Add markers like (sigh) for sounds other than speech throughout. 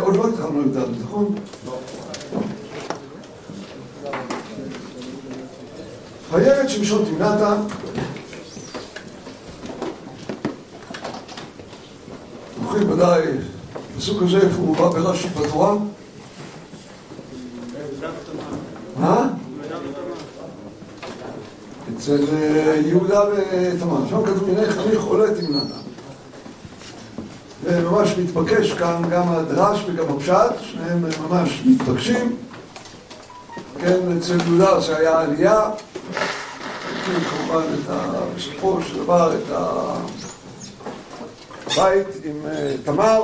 עוד לא התחלנו את זה, נכון? וירד שמשון תמנתה זוכרים ודאי פסוק הזה איפה הוא בא ברש"י בתורה? מה? אצל יהודה ותמר, שם כתוב הנה חניך עולה תמנתה וממש מתבקש כאן גם הדרש וגם הפשט, שניהם ממש מתבקשים. כן, אצל יהודה זה היה עלייה כמובן בסופו של דבר את הבית עם תמר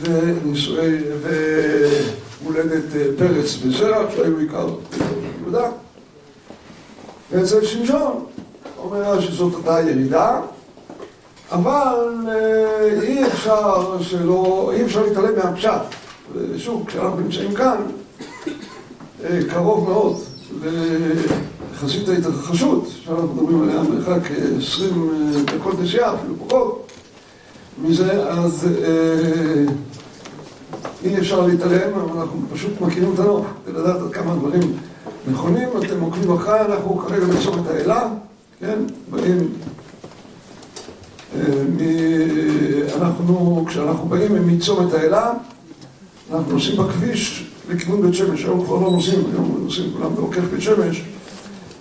ונישואי והולדת פרץ וזרח שהיו עיקר ואצל שמשון. אומר שזאת אותה ירידה אבל אי אפשר שלא, אי אפשר להתעלם מהפשט. ושוב, כשאנחנו נמצאים כאן קרוב מאוד לחזית ההתרחשות שאנחנו מדברים עליה מרחק 20 דקות נסיעה, אפילו פחות מזה, אז אי אפשר להתעלם, אבל אנחנו פשוט מכירים את הנוף כדי לדעת עד כמה הדברים נכונים. אתם עוקבים אחרי, אנחנו כרגע בצומת האלה, כן? באים אנחנו, כשאנחנו באים מצומת האלה אנחנו נוסעים בכביש לכיוון בית שמש, היום כבר לא נוסעים, היום נוסעים כולם בעוקף בית שמש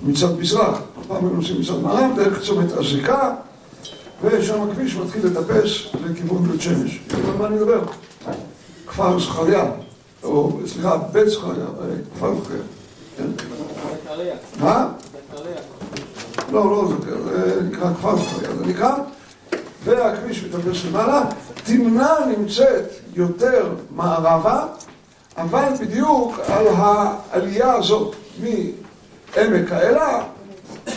מצד מזרח, הפעם הם נוסעים מצד מערב, דרך צומת הזיקה ושם הכביש מתחיל לטפס לכיוון בית שמש. על מה אני מדבר? כפר זכריה, או סליחה, בית זכריה, כפר זכריה. מה? לא, לא זה נקרא כפר זכריה, זה נקרא והכביש מטפס למעלה, תמנע נמצאת יותר מערבה אבל בדיוק על העלייה הזאת מעמק האלה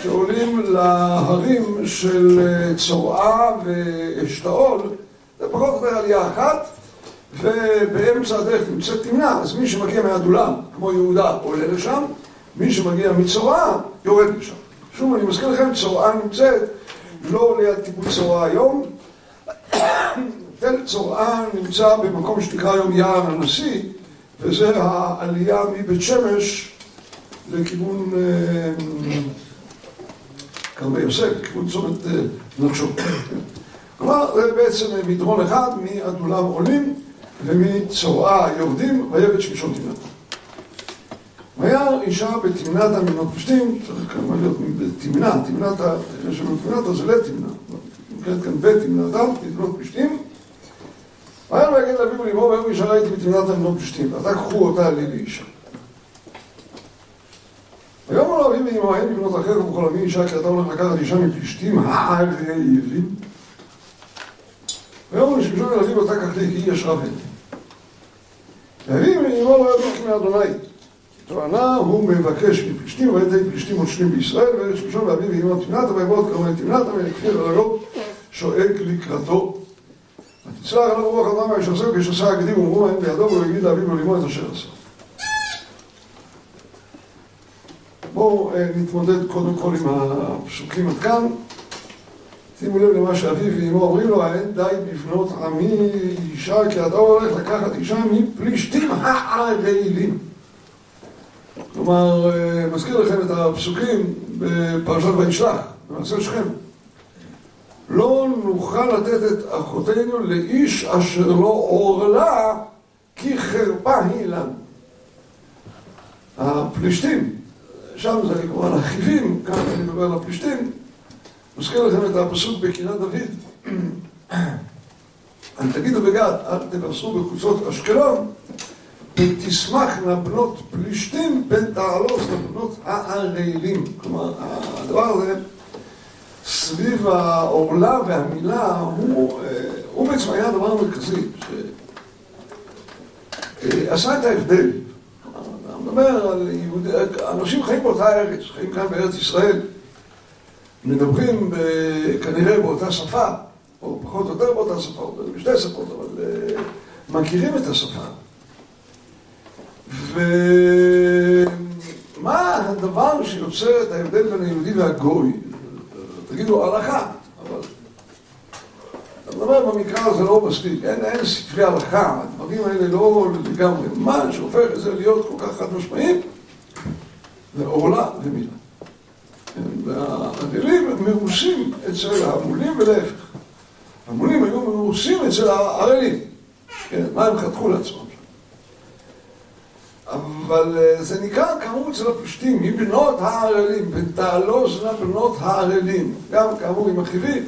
שעולים להרים של צורעה ואשתאול זה פחות או יותר עלייה אחת ובאמצע הדרך נמצאת תמנע אז מי שמגיע מהדולם כמו יהודה עולה לשם מי שמגיע מצורעה יורד לשם שוב אני מזכיר לכם צורעה נמצאת לא ליד קיבוץ צורעה היום. תל (coughs) צורעה נמצא במקום שנקרא היום יער הנשיא וזה העלייה מבית שמש לכיוון כרמי יוסף, לכיוון צומת נחשון. (coughs) כלומר, זה בעצם מדרון אחד, מעדולם עולים ומצורעה יורדים, וירד שמשון תמנתה. וירא אישה בתמנתה מנות פלישתים, צריך כמובן להיות בתמנה, תמנתה, יש לנו תמנתה זה לתמנה, נקראת כאן בתמנתה, מנות פלישתים. וירא ויגד לאביו ולאמו ויאמר אישה ראיתי בתמנתה מנות פלישתים, ועתה קחו אותה לי לאישה. ויאמר לו ואמו אין בבנות אחר ובכל אבי אישה כי אתה הולך לקחת אישה מפלישתים הערלים. ויאמר לשמשון אל אביו אותה קח לי כי ישרה בן. ואביו ואמו לא ידעו מאדוני תואנה הוא מבקש מפלישתים ויתן פלישתים מושלים בישראל ואלה שמשון ואביו ואמו תמנתה ויבוא תמנתה ויקפיר על הרוב שואג לקראתו. ותצלח עליו רוח אדם וישסו כשסה הגדים ואמרו אין בידו ולא יגיד לאביו ולאמו את אשר עשה. בואו נתמודד קודם כל עם הפסוקים עד כאן שימו לב למה שאביו ואמו אומרים לו אין די בבנות עמי אישה כי אתה הולך לקחת אישה מפלישתים הערלים כלומר, מזכיר לכם את הפסוקים בפרשת וישלח, במעשה שכם. לא נוכל לתת את אחותינו לאיש אשר לא עורלה, כי חרפה היא לנו. הפלישתים, שם זה כמובן החיבים, כאן אני מדבר על הפלישתים, מזכיר לכם את הפסוק בקינת דוד. אל תגידו בגד, אל תבשרו בקבוצות אשקלון, ותשמחנה בנות פלישתים פן תעלוז לבנות הערלים. כלומר, הדבר הזה סביב העורלה והמילה הוא בעצם היה הדבר המרכזי שעשה את ההבדל. אני מדבר על יהודי, אנשים חיים באותה ארץ, חיים כאן בארץ ישראל, מדברים כנראה באותה שפה, או פחות או יותר באותה שפה, או בשתי שפות, אבל מכירים את השפה. ומה הדבר שיוצר את ההבדל בין היהודי והגוי? תגידו הלכה, אבל... אתה מדבר במקרא הזה לא מספיק, אין, אין ספרי הלכה, הדברים האלה לא לגמרי. מה שהופך את זה להיות כל כך חד משמעי, זה עורלה ומילה. והערלים מרוסים אצל המולים ולהפך. המולים היו מרוסים אצל הערלים. כן, מה הם חתכו לעצמם שם. אבל זה נקרא כאמור אצל הפלישתים, מבנות הערלים, ותעלוז בנות הערלים. גם כאמור עם החיבית,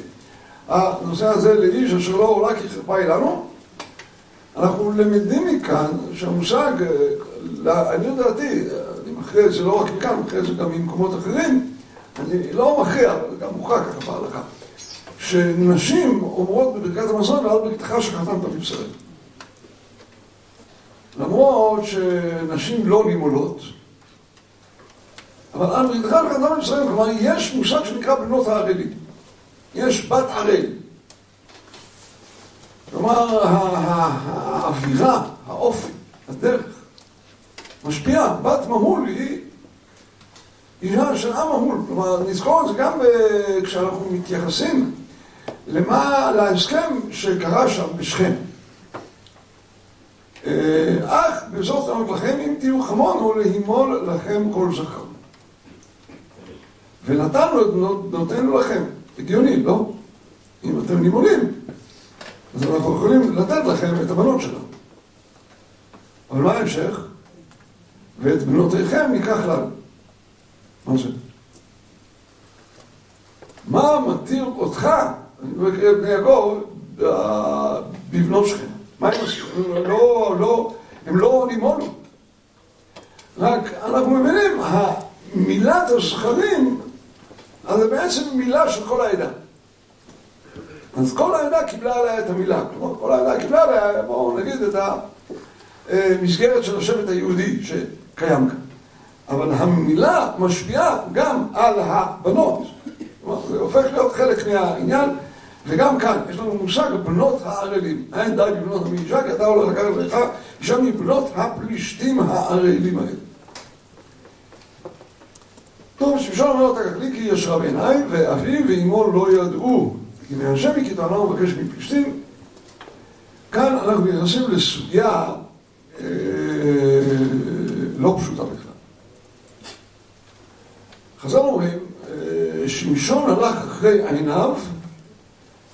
הנושא הזה לאיש אשר לא עולה כי חרפה היא לנו. אנחנו למדים מכאן שהמושג, לעניות דעתי, אני מכריע את זה לא רק מכאן, אני מכריע את זה גם ממקומות אחרים, אני לא מכריע, גם מוכרח ככה בהלכה, שנשים אומרות בברכת המזון ועל ברכתך שחתמת בבשרי. למרות שנשים לא נימולות, אבל על ברכתך שחתמת בבשרי, כלומר יש מושג שנקרא בנות הערלים. יש בת ערל. כלומר, האווירה, האופי, הדרך, משפיעה. בת ממול היא אישה של עם ממול. כלומר, נזכור את זה גם כשאנחנו מתייחסים למה, להסכם שקרה שם בשכם. אך בזאת אמרת לכם, אם תהיו חמונו, להימול לכם כל זכר. ונתנו את בנותינו לכם. הגיוני, לא? אם אתם נימולים, אז אנחנו יכולים לתת לכם את הבנות שלנו. אבל מה ההמשך? ואת בנותיכם ניקח לנו. מה זה? מה מתיר אותך, אני את בני יעקב, בבנות שכם? מה הם עשו? לא, לא, הם לא נימולו. רק אנחנו מבינים, מילת הזכרים אז זה בעצם מילה של כל העדה. אז כל העדה קיבלה עליה את המילה. כלומר, כל העדה קיבלה עליה, בואו נגיד, את המסגרת של השבט היהודי שקיים כאן. אבל המילה משפיעה גם על הבנות. כלומר, זה הופך להיות חלק מהעניין, וגם כאן יש לנו מושג בנות הערלים. אין די בבנות המאישה, כי אתה הולך לקחת לך אישה מבנות הפלישתים הערלים האלה. טוב, שמשון אומר אותה ככלי כי ישרה בעיניי, ואביו ואימו לא ידעו, כי מהשם היא כתענה ומבקש מפלישתים. כאן אנחנו נכנסים לסוגיה אה, לא פשוטה בכלל. חז"ל אומרים, אה, שמשון הלך אחרי עיניו,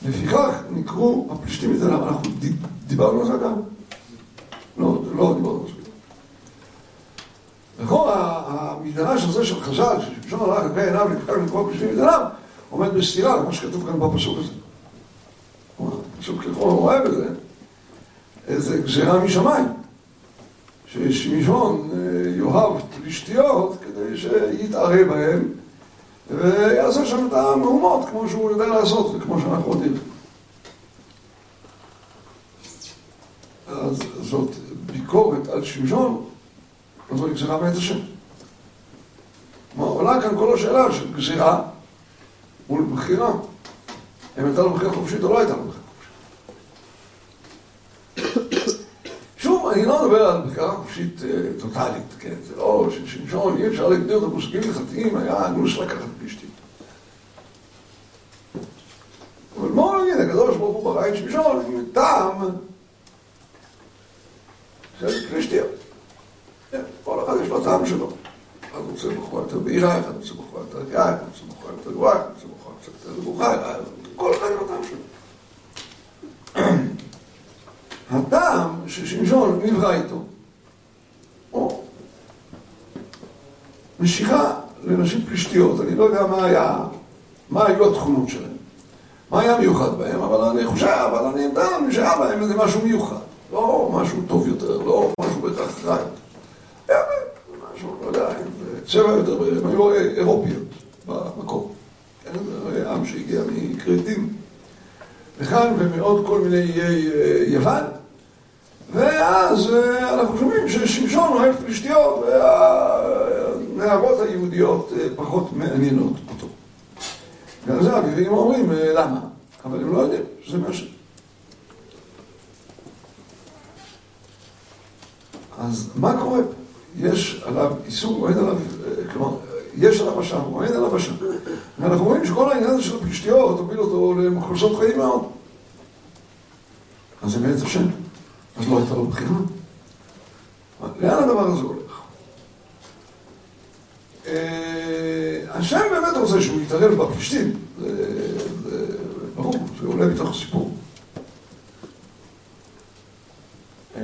לפיכך נקראו הפלישתים את עיניו. אנחנו דיברנו על זה גם? לא, לא דיברנו על זה. לכאורה, המדרש הזה של חז"ל, ששמשון הלך אחרי עיניו לפקח לקרוא בשביל עיניו, עומד בסתירה למה שכתוב כאן בפסוק הזה. הפסוק לכאורה רואה בזה איזה גזירה משמיים, ששמשון יאהב פלישתיות כדי שיתערה בהם ויעשה שם את המהומות כמו שהוא יודע לעשות וכמו שאנחנו יודעים. אז זאת ביקורת על שמשון אז זוהי גזירה מאת השם. כלומר, עולה כאן כל השאלה של גזירה מול בחירה. אם הייתה לו בחירה חופשית או לא הייתה לו בחירה חופשית. שוב, אני לא מדבר על בחירה חופשית טוטאלית, כן? זה לא ששמשון, אי אפשר להגדיר את המושגים הלכתיים, היה אנוש לקחת פלישתים. אבל בואו נגיד, הקדוש ברוך הוא ברא את שמשון עם טעם של פלישתיות. כל אחד יש לו טעם שלו. אחד רוצה בחורה יותר בהירה, אחד רוצה בחורה יותר רגעה, אחד רוצה בחורה יותר גבוהה, אחד רוצה בחורה קצת יותר נמוכה, כל אחד יש לו טעם שלו. הטעם ששמשון נברא איתו, או משיכה לנשים פלישתיות, אני לא יודע מה היה, מה היו התכונות שלהם, מה היה מיוחד בהם, אבל אני חושב, אבל אני טעם שהיה בהם איזה משהו מיוחד, לא משהו טוב יותר, לא משהו בהכרח רע יותר. משהו, לא יודע, צבע יותר, הם היו אירופיות במקום. כן, זה עם שהגיע מכרתים לכאן ומעוד כל מיני איי יוון. ואז אנחנו שומעים ששמשון אוהב פלישתיות והנערות היהודיות פחות מעניינות אותו. ועל זה הגבירים אומרים למה, אבל הם לא יודעים שזה משהו. אז מה קורה? יש עליו איסור, אין עליו, כלומר, יש עליו אשם או אין עליו אשם. ואנחנו רואים שכל העניין הזה של הפלישתיות הוביל אותו למחוזות חיים מאוד. אז זה מעץ השם, אז לא הייתה לו בחירה. לאן הדבר הזה הולך? אה, השם באמת רוצה שהוא יתערב בפלישתים, זה ברור, זה עולה מתוך הסיפור. אה,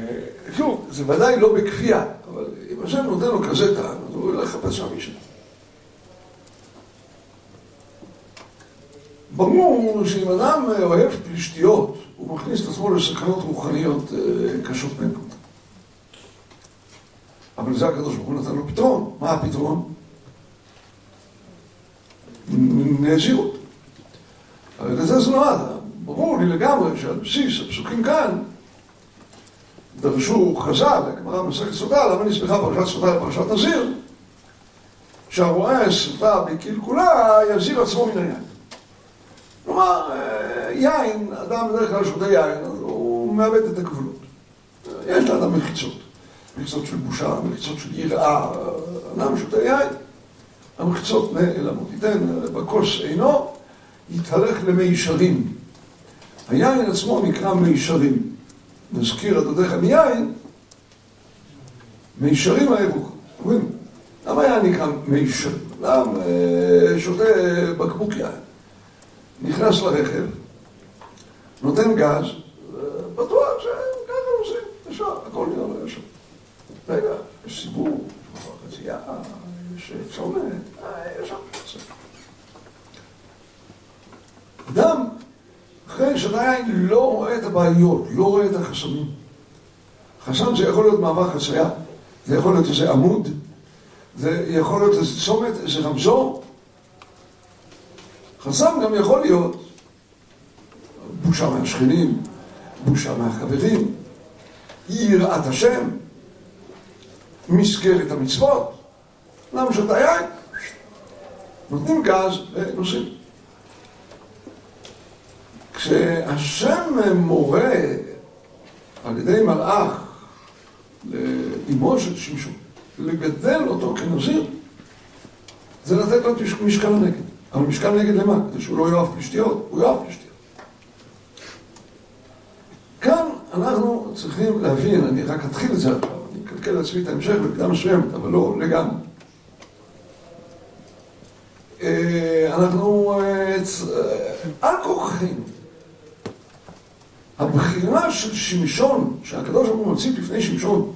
שוב, זה ודאי לא בכפייה, אבל אם השם נותן לו כזה טעם, אז הוא ילך לחפש שם מישהו. ברור שאם אדם אוהב פלישתיות, הוא מכניס את עצמו לסכנות רוחניות אה, קשות מאוד. אבל זה הקדוש ברוך הוא נתן לו פתרון. מה הפתרון? נזירות. הרי לזה זה נועד. ברור לי לגמרי שעל בסיס הפסוקים כאן דרשו חז"ל, הגמרא במסכת סוטה, למה נספחה פרשת סוטה לפרשת נזיר? שהרואה סוטה בקלקולה יזיר עצמו מן היין. כלומר, אה, יין, אדם בדרך כלל שותה יין, אז הוא מאבד את הגבולות. יש לאדם מחיצות. מחיצות של בושה, מחיצות של יראה, אדם שותה יין, המחיצות נעלמות. ייתן בכוס עינו, יתהלך למישרים. היין עצמו נקרא מישרים. נזכיר הדודיך מיין, מישרים האבוק. למה יין נקרא מישרים? אה, שותה בקבוק יין? נכנס לרכב, נותן גז, בטוח שככה עושים, ישר, הכל נראה לו ישר. רגע, יש סיבוב, יש חצייה, יש צומת, ישר. אדם, אחרי שעדיין לא רואה את הבעיות, לא רואה את החסמים. חסם זה יכול להיות מעבר חצייה, זה יכול להיות איזה עמוד, זה יכול להיות איזה צומת, איזה רמזור, חסם גם יכול להיות בושה מהשכנים, בושה מהחברים, יראת השם, מסגרת המצוות. למה שאתה יין? נותנים גז ונוסעים. כשהשם מורה על ידי מלאך לאמו של שמשון לגדל אותו כנזיר, זה לתת לו משקל הנגד. אבל משקל נגד למה? כדי שהוא לא יאהב פלישתיות, הוא יאהב פלישתיות. כאן אנחנו צריכים להבין, אני רק אתחיל את זה אני אקלקל לעצמי את ההמשך בקדם מסוימת, אבל לא לגמרי. אה, אנחנו אה, על כוחנו. הבחירה של שמשון, שהקדוש ברוך הוא מציב לפני שמשון,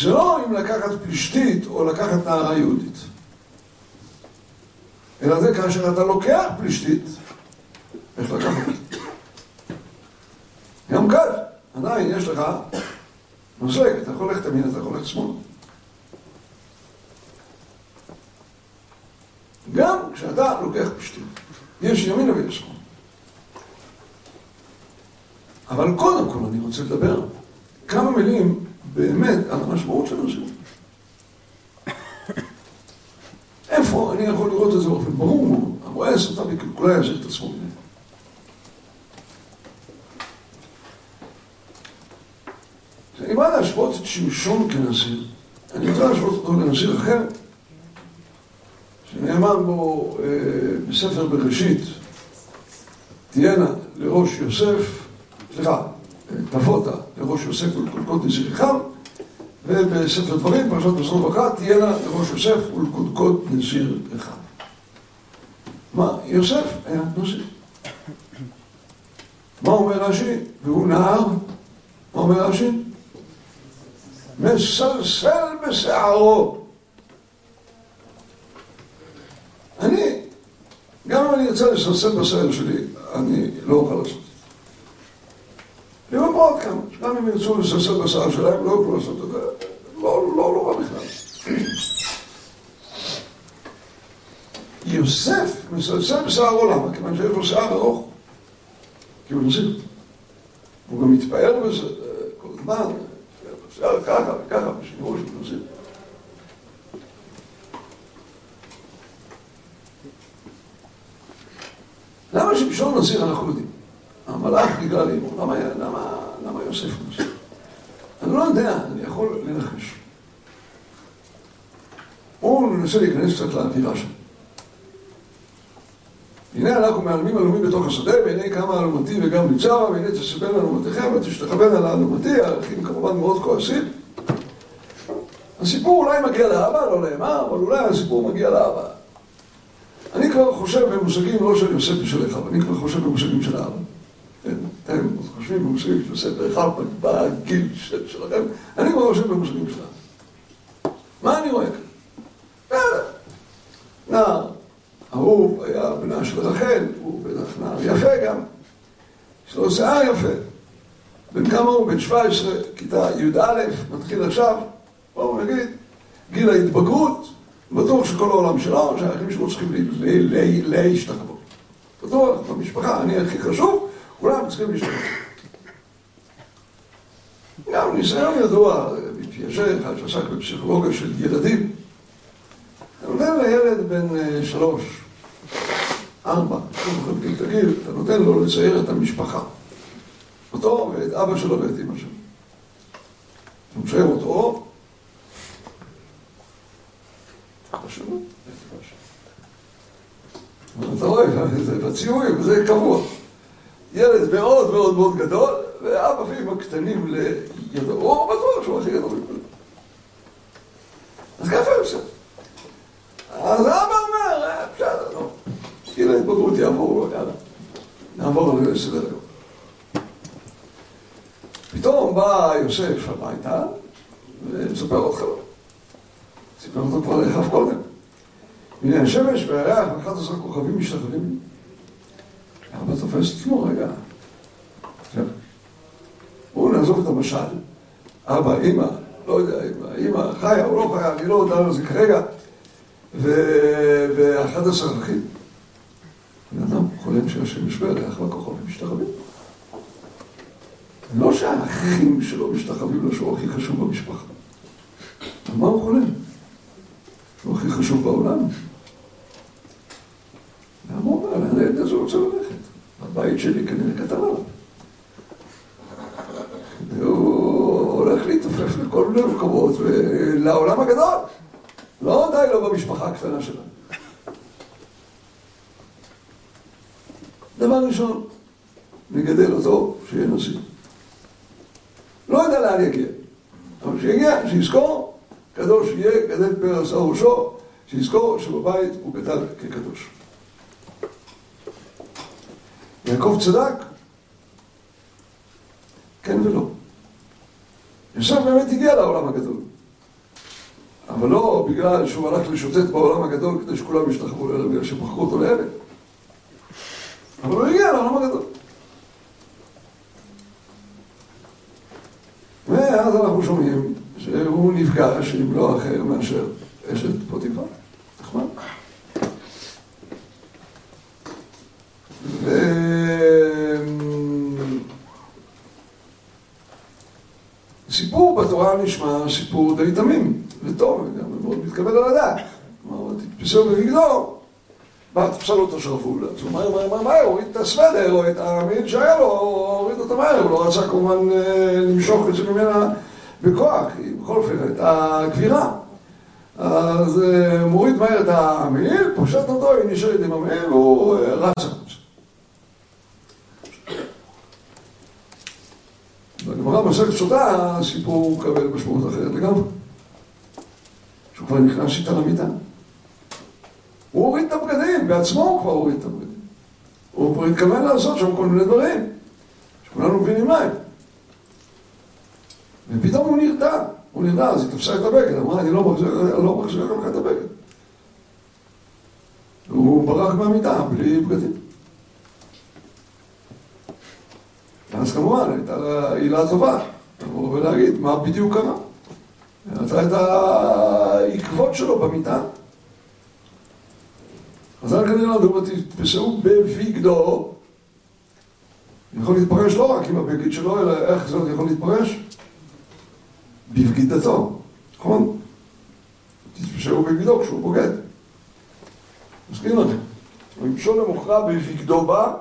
זה לא אם לקחת פלישתית או לקחת נערה יהודית. אלא זה כאשר אתה לוקח פלישתית, איך לקחת? גם כאן, עדיין יש לך מזלג, אתה יכול ללכת ימין, אתה יכול ללכת שמאל. גם כשאתה לוקח פלישתית, יש ימינה ויש שמאל. אבל קודם כל אני רוצה לדבר כמה מילים באמת על המשמעות של הנזירות. איפה אני יכול לראות את זה באופן ברור? הרואה סרטן בקלקולה יזיר את עצמו ממנו. כשאני בא להשוות את שמשון כנזיר, אני רוצה להשוות אותו לנזיר אחר, שנאמר בו אה, בספר בראשית, תהיינה לראש יוסף, סליחה, תבואת לראש יוסף ולקולקות נזיר אחד, ובספר דברים, פרשת בסוף ברכה, תהיינה לראש יוסף ולקודקוד נזיר אחד. מה, יוסף היה נזיר. מה אומר רש"י? והוא נער, מה אומר רש"י? מסלסל בשערו. אני, גם אם אני ארצה לסלסל בשער שלי, אני לא אוכל לעשות את זה. יהיו עוד כמה, גם אם ירצו לסלסל בשיער שלהם, לא יוכלו לעשות את זה. לא, לא נורא בכלל. יוסף מסלסל בשערו למה? כיוון שיש לו שיער ארוך. כי הוא נזיר. הוא גם מתפאר בזה כל הזמן, שיער ככה וככה, בשיעור שהוא נזיר. למה שמשון נזיר אנחנו יודעים? המלאך בגלל אימו, למה, למה, יוסף נזיר? אני לא יודע, אני יכול לנחש. הוא מנסה להיכנס קצת לאווירה שם. הנה אנחנו מעלמים עלומים בתוך השדה, והנה כמה אלומתי וגם ניצרה, והנה תסבן אלומתיכם ותשתכבן על אלומתי, האחים כמובן מאוד כועסים. הסיפור אולי מגיע לאבא, לא נאמר, אבל אולי הסיפור מגיע לאבא. אני כבר חושב במושגים לא של יוסף ושל אחיו, אני כבר חושב במושגים של האבא. כן, אתם חושבים במושגים של יוסף ואחיו בגיל שלכם, אני כבר חושב במושגים של האבא. מה אני רואה כאן? נער, אהוב, היה בנה של רחל, הוא בטח נער יפה גם. יש לו שיער יפה. בן כמה הוא? בן 17, כיתה י"א, מתחיל עכשיו, בואו נגיד, גיל ההתבגרות, בטוח שכל העולם שלו, שהאחים שלו צריכים להשתחוות. בטוח, במשפחה, אני הכי חשוב, כולם צריכים להשתחוות. ניסיון ידוע, מתיישב, אחד שעסק בפסיכולוגיה של ילדים. אתה נותן לילד בן שלוש, ארבע, הגיל, אתה נותן לו לצייר את המשפחה. אותו ואת אבא שלו ואת אמא שלו. אתה מצייר אותו, פשוט. אתה רואה, זה בציורים, זה קבוע. ילד מאוד מאוד מאוד גדול, ואבא ואמא קטנים לידו, הוא בטוח שהוא הכי גדול מכולם. אז ככה עושה. אז אבא אומר, בסדר, נו, גיל ההתבגרות יעבור, יאללה, נעבור לסדר היום. פתאום בא יוסף הביתה, ומספר עוד חלום. סיפר אותו כבר לאחיו קודם. הנה השמש והירח ואחת עשרה כוכבים משתחווים. אבא תופס את עצמו, רגע. בואו נעזוב את המשל. אבא, אמא, לא יודע, אמא חיה או לא חיה, אני לא יודע על זה כרגע. ואחד עשר אחים. בן אדם חולם שהשמש והירח והכוכבים משתחווים. לא שהאחים שלו משתחווים לו שהוא הכי חשוב במשפחה. על מה הוא חולם? שהוא הכי חשוב בעולם. למה הוא אומר, לאן הילד הזה רוצה ללכת? הבית שלי כנראה קטן עליו. והוא הולך להתעופף לכל מיני מקומות ולעולם הגדול. לא די לו במשפחה הקטנה שלנו. דבר ראשון, נגדל אותו שיהיה נשיא. לא יודע לאן יגיע, אבל שיגיע, שיזכור קדוש יהיה, גדל פרע עשה ראשו, שיזכור שבבית הוא גדל כקדוש. יעקב צדק? כן ולא. יוסף באמת הגיע לעולם הגדול. אבל לא בגלל שהוא הלך לשוטט בעולם הגדול כדי שכולם ישתחוו אליו בגלל שמכרו אותו לעבד. אבל הוא הגיע לעולם הגדול. ואז אנחנו שומעים שהוא נפגש עם לא אחר מאשר אשת פוטיפר, נחמד. ו... סיפור בתורה נשמע סיפור די תמים וטוב, וגם מאוד מתקבל על הדעת. כלומר, תתפסו במגדור, בא, תפסל אותו שרפול, אז הוא מהר מהר מהר מהר, הוריד את הסוודר או את המעיל שהיה לו, הוריד אותו מהר, הוא לא רצה כמובן למשוך את זה ממנה בכוח, כי בכל אופן הייתה גבירה. אז מוריד מהר את המעיל, פושט אותו, היא נשארת עם המעיל, והוא רץ החוצה. בגמרא במסכת סוטה, הסיפור מקבל משמעות אחרת לגמרי. שהוא כבר נכנס איתה למיטה. הוא הוריד את הבגדים, בעצמו הוא כבר הוריד את הבגדים. הוא כבר התכוון לעשות שם כל מיני דברים, שכולנו מבינים מה הם. ופתאום הוא נרתע, הוא נרתע, אז היא תפסה את הבגד, אמרה, אני לא מחזיר לך את הבגד. והוא ברח מהמיטה בלי בגדים. ואז כמובן הייתה לה עילה טובה, לבוא ולהגיד מה בדיוק קרה. נתנה את העקבות שלו במיטה. אז אני כנראה למדו, תתפסו בבגדו. יכול להתפרש לא רק עם הבגד שלו, אלא איך זה יכול להתפרש? בבגידתו, נכון? תתפסו בבגדו כשהוא בוגד. מסכים לכם. למשול למוכרע בבגדו בה,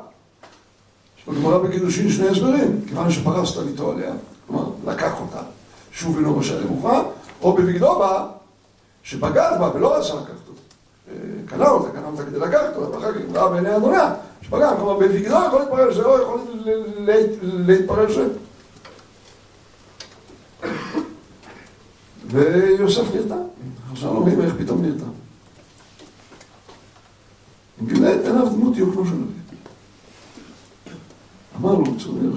יש בגמרא בקידושין שני הסברים, כיוון שפרסת איתו עליה, כלומר, לקח אותה, שוב אינו רשאי למוכרע, או בבגדו בה, שבגד בה ולא רצה לקחת אותה. קנה אותה, קנה אותה כדי לקחת אותה, ואחר כך ראה בעיני אדוניה, שפגע, כלומר בבגדו יכול להתפרש, זה לא יכול להתפרש. ויוסף נרתע, עכשיו לא מבין איך פתאום נרתע. גילה את עיניו דמות יוקנו של נביא. אמרנו,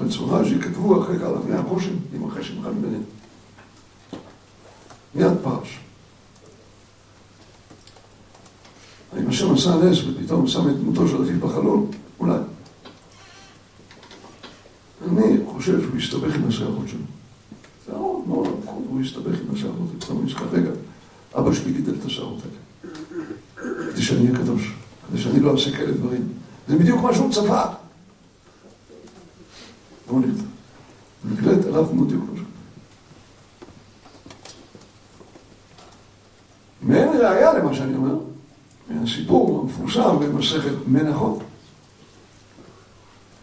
רצונה שיכתבו אחרי על אבני החושן, עם אחרי שמך מביניהם. מיד פרש. האם השם עשה נס ופתאום שם את דמותו של אביו בחלון? אולי. אני חושב שהוא הסתבך עם השערות שלו. זה מאוד מאוד נכון, הוא הסתבך עם השערות, ופתאום נזכר, רגע, אבא שלי גידל את השערות האלה. כדי שאני אהיה קדוש, כדי שאני לא אעשה כאלה דברים. זה בדיוק מה שהוא צפה. נראה. נגלית עליו דמות יוקנו שלו. מעין ראייה למה שאני אומר, מהסיפור המפורסם במסכת מנחות.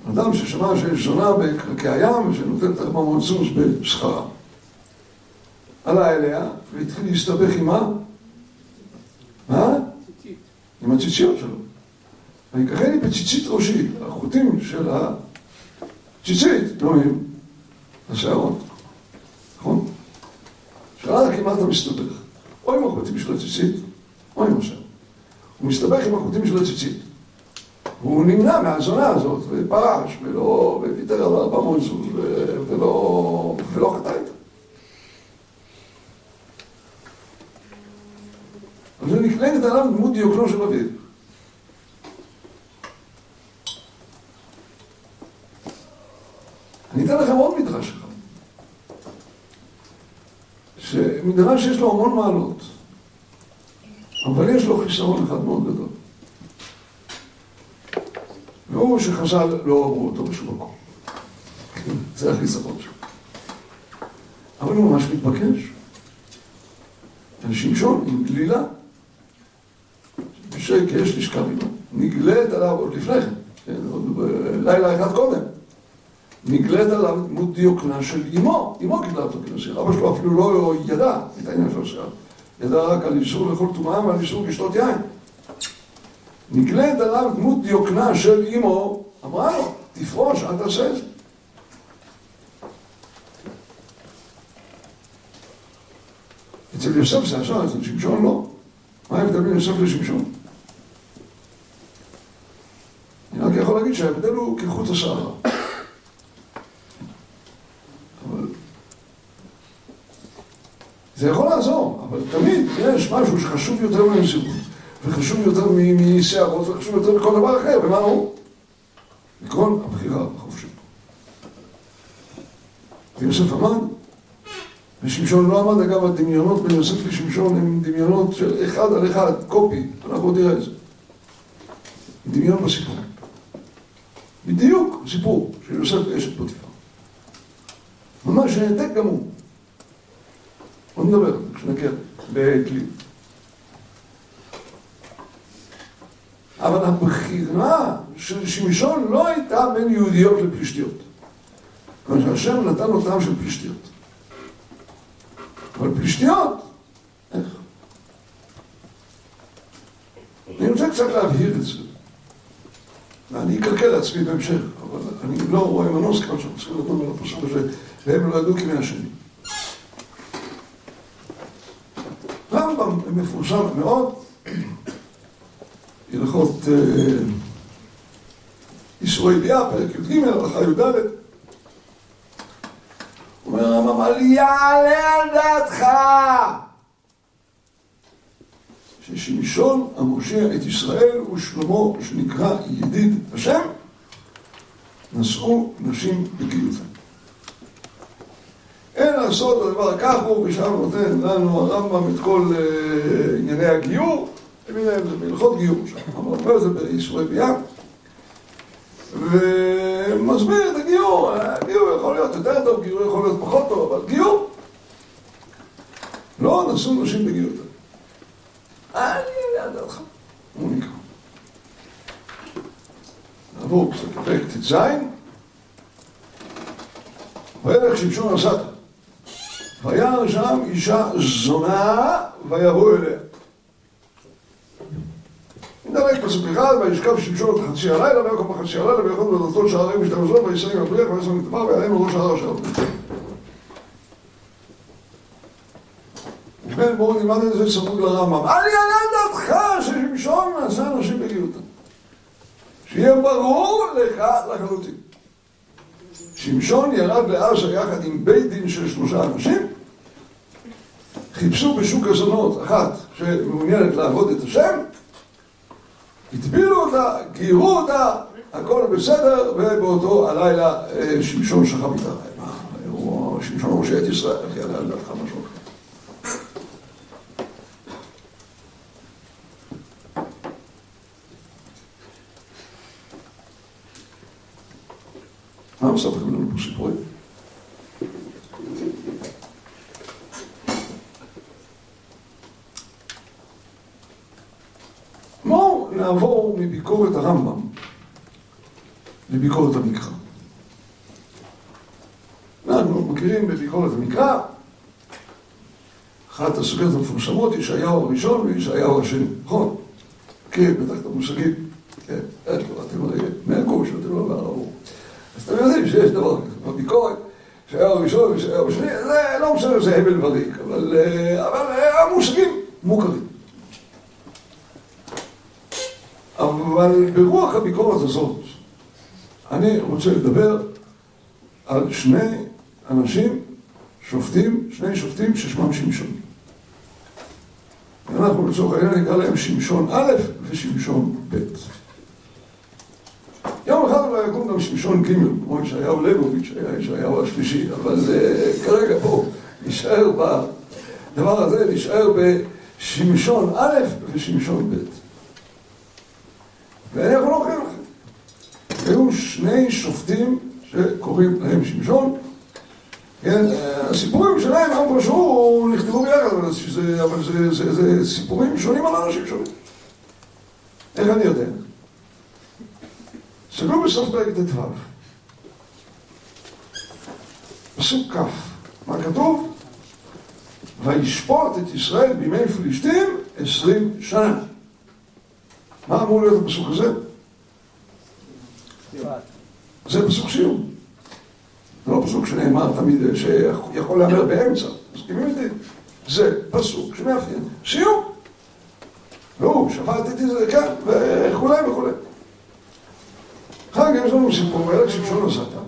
אדם ששמע שיש זונה בקרקעי הים ושנותנת ארבע סוס בשכרה. עלה אליה והתחיל להסתבך עם מה? מה? עם הציציות שלו. ויקחני בציצית ראשי, החוטים של הציצית דומים לשערות. נכון? שאלה כמעט אתה מסתבך. או עם החוטים של הציצית, או עם השערות. הוא מסתבך עם החוטים של הציצית. והוא נמנע מהזונה הזאת, ופרש, ולא, וויתר על ארבע זוז, ולא, ולא חטא איתה. אז זה נקלטת עליו דמות דיוקנו של אביו. אני אתן לכם עוד מדרש אחד. שמדרש שיש לו המון מעלות, אבל יש לו חיסרון אחד מאוד גדול. והוא שחז"ל לא אמרו אותו בשום מקום. זה החיסרון שלו. אבל הוא ממש מתבקש. שמשון עם גלילה, בשקע יש לשכב עמו, נגלית עליו עוד לפני כן, כן עוד לילה אחד קודם, נגלית עליו דמות דיוקנה של אמו, אמו קיבלה אותו כנשיא, אבא שלו אפילו לא ידע את העניין של השעה, ידע רק על איסור לאכול טומאה ועל איסור לשתות יין. נגלית עליו דמות דיוקנה של אמו, אמרה לו, תפרוש, אל תעשה את זה. אצל יוסף זה עשה, אצל שמשון לא. מה ההבדל בין יוסף לשמשון? אני רק יכול להגיד שההבדל הוא כחוט השערה. זה יכול לעזור, אבל תמיד יש משהו שחשוב יותר מהמסירות. וחשוב יותר משערות, וחשוב יותר מכל דבר אחר, ומה הוא? עקרון הבחירה החופשית. ויוסף עמד, ושמשון לא עמד, אגב, הדמיונות בין יוסף לשמשון הם דמיונות של אחד על אחד, קופי, אנחנו עוד נראה את זה. דמיון בסיפור. בדיוק סיפור של יוסף ואשת פוטיפר. ממש העתק גם עוד נדבר, כשנגיע בכלי. אבל הבחירה של שמשון לא הייתה בין יהודיות לפלישתיות. כלומר שהשם נתן לו טעם של פלישתיות. אבל פלישתיות, איך? אני רוצה קצת להבהיר את זה. ואני אקלקל לעצמי בהמשך, אבל אני לא רואה מנוס כיוון שאנחנו צריכים לדון על הפסוק הזה, והם לא ידעו כמי השני. רמב"ם מפורסם מאוד, הלכות איסורי ביאה, פרק י"ג, הלכה י"ד. אומר הרמב"ם, אבל יעלה על דעתך ששמשון המושיע את ישראל ושלמה שנקרא ידיד השם נשאו נשים בגיותם. אין לעשות הדבר כך הוא, ושם נותן לנו הרמב"ם את כל ענייני הגיור. זה בהלכות גיור שם, אבל אומר את זה באיסורי ביאה ומסביר את הגיור, הגיור יכול להיות יותר טוב, גיור יכול להיות פחות טוב, אבל גיור לא נשאו נשים בגיור. אני יודע דעתך, הוא נקרא. נעבור לפרק ט"ז וילך שמשון עשת וירא שם אישה זונה ויבואו אליה. נדלג פסוק אחד, וישכב שמשון את חצי הלילה, ויקום בחצי הלילה, ויכול בדלתות שערים ושתי מזון, ויסיים הבריח, ויסיים מטמר, ויעלם ראש ההר אשר ובן בואו נלמד את זה צמוד לרמב"ם. אל יעלה דעתך ששמשון נעשה אנשים בגיותם. שיהיה ברור לך לחלוטין. שמשון ירד לעזה יחד עם בית דין של שלושה אנשים, חיפשו בשוק הזונות אחת שמעוניינת לעבוד את השם, הטבילו אותה, גיירו אותה, הכל בסדר, ובאותו הלילה שמשון שכב איתה. מה, שמשון ראשי את ישראל, יעלה על דעתך משהו אחר. מה מספרים לנו פה סיפורים? בואו נעבור מביקורת הרמב"ם לביקורת המקרא. אנחנו מכירים בביקורת המקרא אחת הסוגיות המפורסמות, ישעיהו הראשון וישעיהו השני, נכון? כן, בטח את המושגים, כן, אתם הרי מהגוש, אתם לא מהרבור. אתם יודעים שיש דבר כזה, בביקורת, ישעיהו הראשון וישעיהו השני, זה לא משנה, זה הבל וריק, אבל המושגים מוכרים. אבל ברוח הביקורת הזאת, אני רוצה לדבר על שני אנשים, שופטים, שני שופטים ששמם שמשון. אנחנו לצורך העניין נקרא להם שמשון א' ושמשון ב'. יום אחד אולי יקום גם שמשון ג', כמו ישעיהו ליבוביץ' היה ישעיהו השלישי, אבל כרגע פה נשאר בדבר הזה, נשאר בשמשון א' ושמשון ב'. ואני יכול להוכיח לכם. היו שני שופטים שקוראים להם שמשון. כן, הסיפורים שלהם, הם פרשו, נכתבו ביחד, אבל זה, זה, זה סיפורים שונים על אנשים שונים. איך אני יודע? סגרו בסוף פרק ט"ו. פסוק כ', מה כתוב? וישפוט את ישראל בימי פלישתים עשרים שנה. מה אמור להיות הפסוק הזה? זה פסוק סיום. זה לא פסוק שנאמר תמיד, שיכול להאמר באמצע. מסכימים איתי? זה פסוק שמאפיין סיום. והוא שפט איתי זה כאן, וכולי וכולי. אחר כך יש לנו סיפור, אלך שמשון עשתה.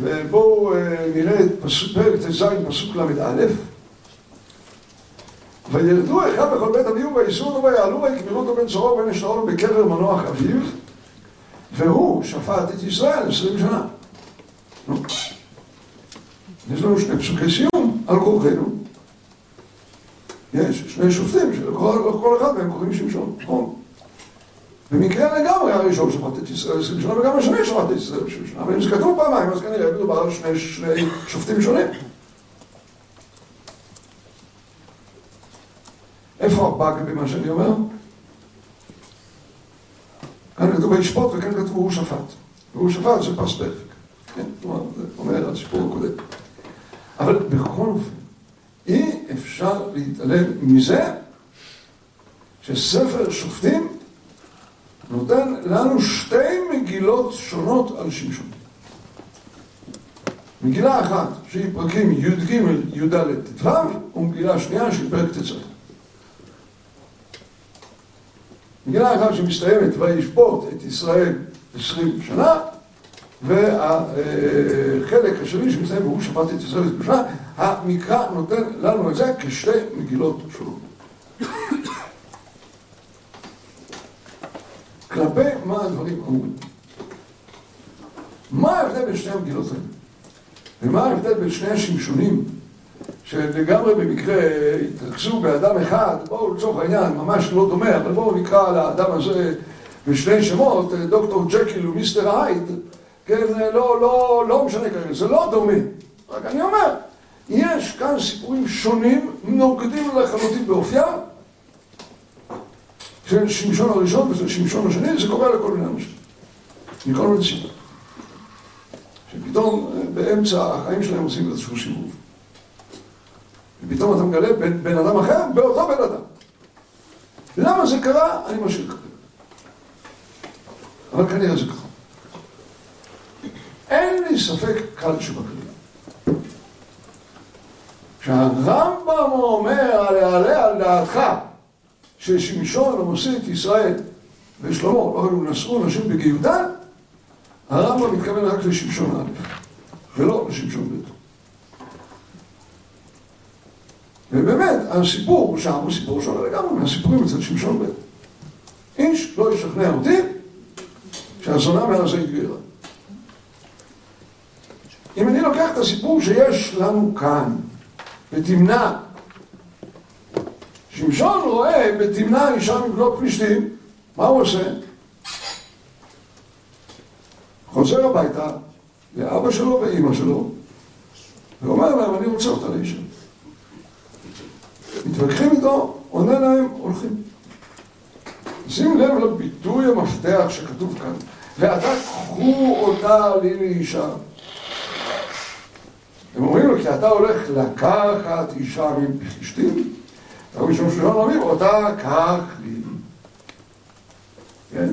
ובואו נראה את פרק ט"ז פסוק ל"א. וירדו אחד בכל בית אביהו וייסעו אותו ויעלו ויקברו אותו בן צורו ובן אשתרו בקבר מנוח אביו והוא שפט את ישראל עשרים שנה. יש לנו שני פסוקי סיום על כורחנו. יש שני שופטים שלכל אחד מהם קוראים שמשון, נכון? במקרה לגמרי הראשון שפט את ישראל עשרים שנה וגם השני שפט את ישראל עשרים שנה. אבל אם זה כתוב פעמיים אז כנראה מדובר על שני שופטים שונים. איפה הבאג במה שאני אומר? כאן כתוב וישפוט וכאן כתוב הוא שפט. והוא שפט זה פס פרק. כן, כלומר, זה אומר הסיפור הקודם. אבל בכל אופן, אי אפשר להתעלם מזה שספר שופטים נותן לנו שתי מגילות שונות על שמשון. מגילה אחת שהיא פרקים י"ג, י"ד, ט"ו, ומגילה שנייה שהיא פרק ט"ז. מגילה אחת שמסתיימת וישפוט את ישראל עשרים שנה והחלק השני שמסתיים והוא שפט את ישראל עשרים שנה המקרא נותן לנו את זה כשתי מגילות שונות. כלפי מה הדברים אמורים? מה ההבדל בין שני המגילות האלה? ומה ההבדל בין שני השמשונים שלגמרי במקרה התרכזו באדם אחד, בואו לצורך העניין, ממש לא דומה, אבל בואו נקרא לאדם הזה בשני שמות, דוקטור ג'קיל ומיסטר הייד, כן, לא, לא, לא משנה כרגע, זה לא דומה, רק אני אומר, יש כאן סיפורים שונים, נוגדים לחלוטין באופיים, של שמשון הראשון ושל שמשון השני, זה קורה לכל מיני אנשים, מכל מיני סיפור, שפתאום באמצע החיים שלהם עושים איזשהו סיבוב. ופתאום אתה מגלה בן, בן אדם אחר באותו בן אדם. למה זה קרה? אני משאיר ככה. אבל כנראה זה ככה. אין לי ספק קל שבכלל. כשהרמב"ם אומר, יעלה על דעתך ששמשון המוסיף את ישראל ושלמה לא היו נשאו נשים בגיותה, הרמב"ם מתכוון רק לשמשון א', ולא לשמשון ב'. ובאמת, הסיפור שם הוא סיפור שונה לגמרי מהסיפורים אצל שמשון ב'. איש לא ישכנע אותי שהזונה מהרזה התגיירה. אם אני לוקח את הסיפור שיש לנו כאן, בתמנע, שמשון רואה בתמנע אישה מבנות פלישתים, מה הוא עושה? חוזר הביתה לאבא שלו ואימא שלו ואומר להם, אני רוצה אותה לאישה. מתווכחים איתו, עונה להם, הולכים. שים לב לביטוי המפתח שכתוב כאן, ועתה קחו אותה לי לאישה. הם אומרים לו, כי אתה הולך לקחת אישה מפלישתים, אבל משום שלא אומרים, אותה קח לי. כן?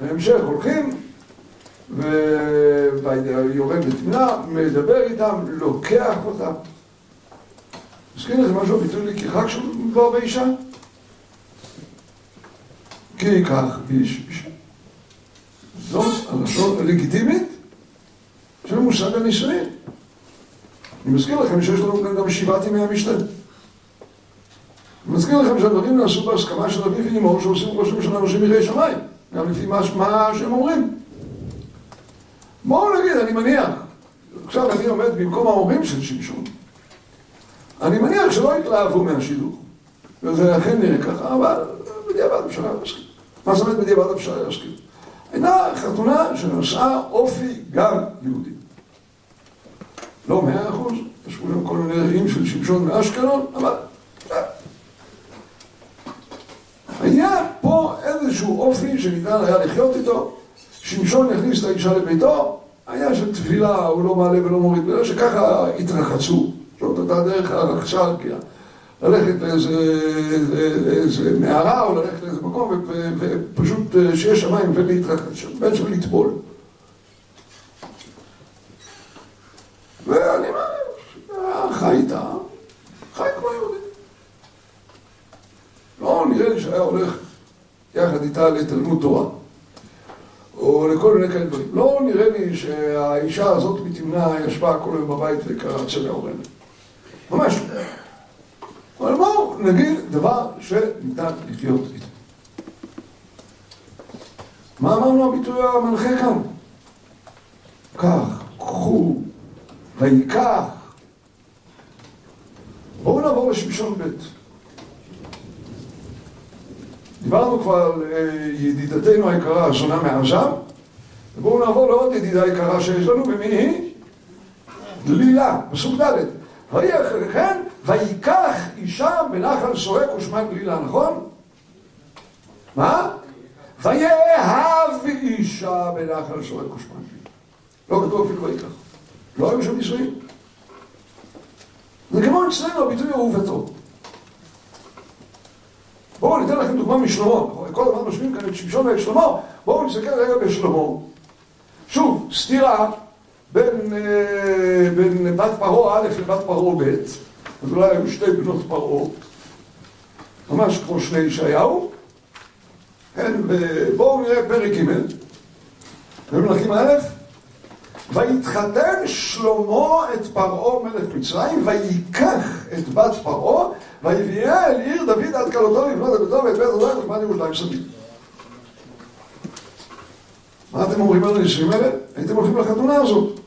בהמשך הולכים, ויורד בתמנה, מדבר איתם, לוקח אותם. מזכיר לכם משהו ביטוי לקיחה כשמדובר באישה? כי ייקח איש אישה. זאת הלשון הלגיטימית של מושג הנישואין. אני מזכיר לכם שיש לנו גם שבעת ימי המשתה. אני מזכיר לכם שהדברים נעשו בהסכמה של אביו ואימו שעושים ראש הממשלה אנשים מירי שמיים, גם לפי מה, שהם אומרים. בואו נגיד, אני מניח, עכשיו אני עומד במקום ההורים של שמשון. אני מניח שלא התלהבו מהשידוך, וזה אכן נראה ככה, אבל בדיעבד אפשר היה להסכים. מה זאת אומרת בדיעבד אפשר היה להסכים? הייתה חתונה שנשאה אופי גם יהודי. לא מאה אחוז, ישבו שם כל מיני רעים של שמשון מאשקלון, אבל... היה פה איזשהו אופי שניתן היה לחיות איתו, שמשון הכניס את האישה לביתו, היה של תפילה, הוא לא מעלה ולא מוריד, בגלל שככה התרחצו, זאת הייתה דרך הרחצה הרגיעה. ללכת לאיזה מערה או ללכת לאיזה מקום ופשוט שיש שמיים ולהתרחץ שם, בעצם לטבול. ואני אומר, חי איתה, חי כמו יהודי. לא נראה לי שהיה הולך יחד איתה לתלמוד תורה, או לכל מיני כאלה דברים. לא נראה לי שהאישה הזאת מתמנה ישבה כל היום בבית וקראה צלע הורנה. ממש לא. אבל בואו נגיד דבר שניתן לחיות איתו. מה אמרנו הביטוי המנחה כאן? כך, קחו, ויקח. בואו נעבור לשמשון ב'. דיברנו כבר על ידידתנו היקרה, הזונה מעזה, ובואו נעבור לעוד ידידה יקרה שיש לנו, ומי היא? דלילה, פסוק ד' ויהי אחרי כן, ויקח אישה בנחל סורק ושמה גלילה, נכון? מה? ויאהב אישה בנחל סורק ושמה גלילה. לא כתוב אפילו ויקח. לא היו שם נישואים. זה כמו אצלנו הביטוי אהובתו. בואו ניתן לכם דוגמה משלמה, כל הזמן משווים כאן את שמשון ואת שלמה, בואו נסתכל רגע בשלמה. שוב, סתירה בין, בין בת פרעה א' לבת פרעה ב', אז אולי היו שתי בנות פרעה, ממש כמו שני ישעיהו, כן, ובואו נראה פרק ג' במלכים א', ויתחתן שלמה את פרעה מלך מצרים, ויקח את בת פרעה, ויביאה אל עיר דוד עד כלותו לבנות את ביתו ואת בית אדוני וחמד ירושלים סביב. מה אתם אומרים על הנישואים האלה? הייתם הולכים לחתונה הזאת.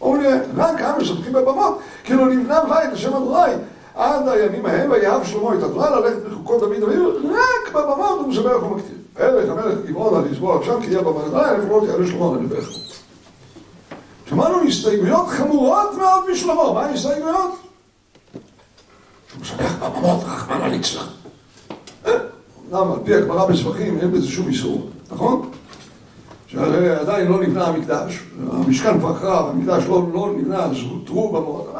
בואו נראה, רק עם משחקים בבמות, כאילו נבנה בית לשם אדוני. עד הימים ההם ויהב שלמה את אדוני ללכת בחוקות דוד אביו, רק בבמות הוא משבח ומקטיר. אלך המלך גבעון על לזבוח שם כי יהיה בבא אדוני, לפחות יעלה שלמה על נבח. שמענו הסתייגויות חמורות מאוד משלמה, מה ההסתייגויות? שהוא משבח בבמות, רחמנא ליצלן. אמנם על פי הגמרא בספכים אין בזה שום איסור, נכון? שהרי עדיין לא נבנה המקדש, המשכן כבר חרב, המקדש לא, לא נבנה, אז הותרו במות,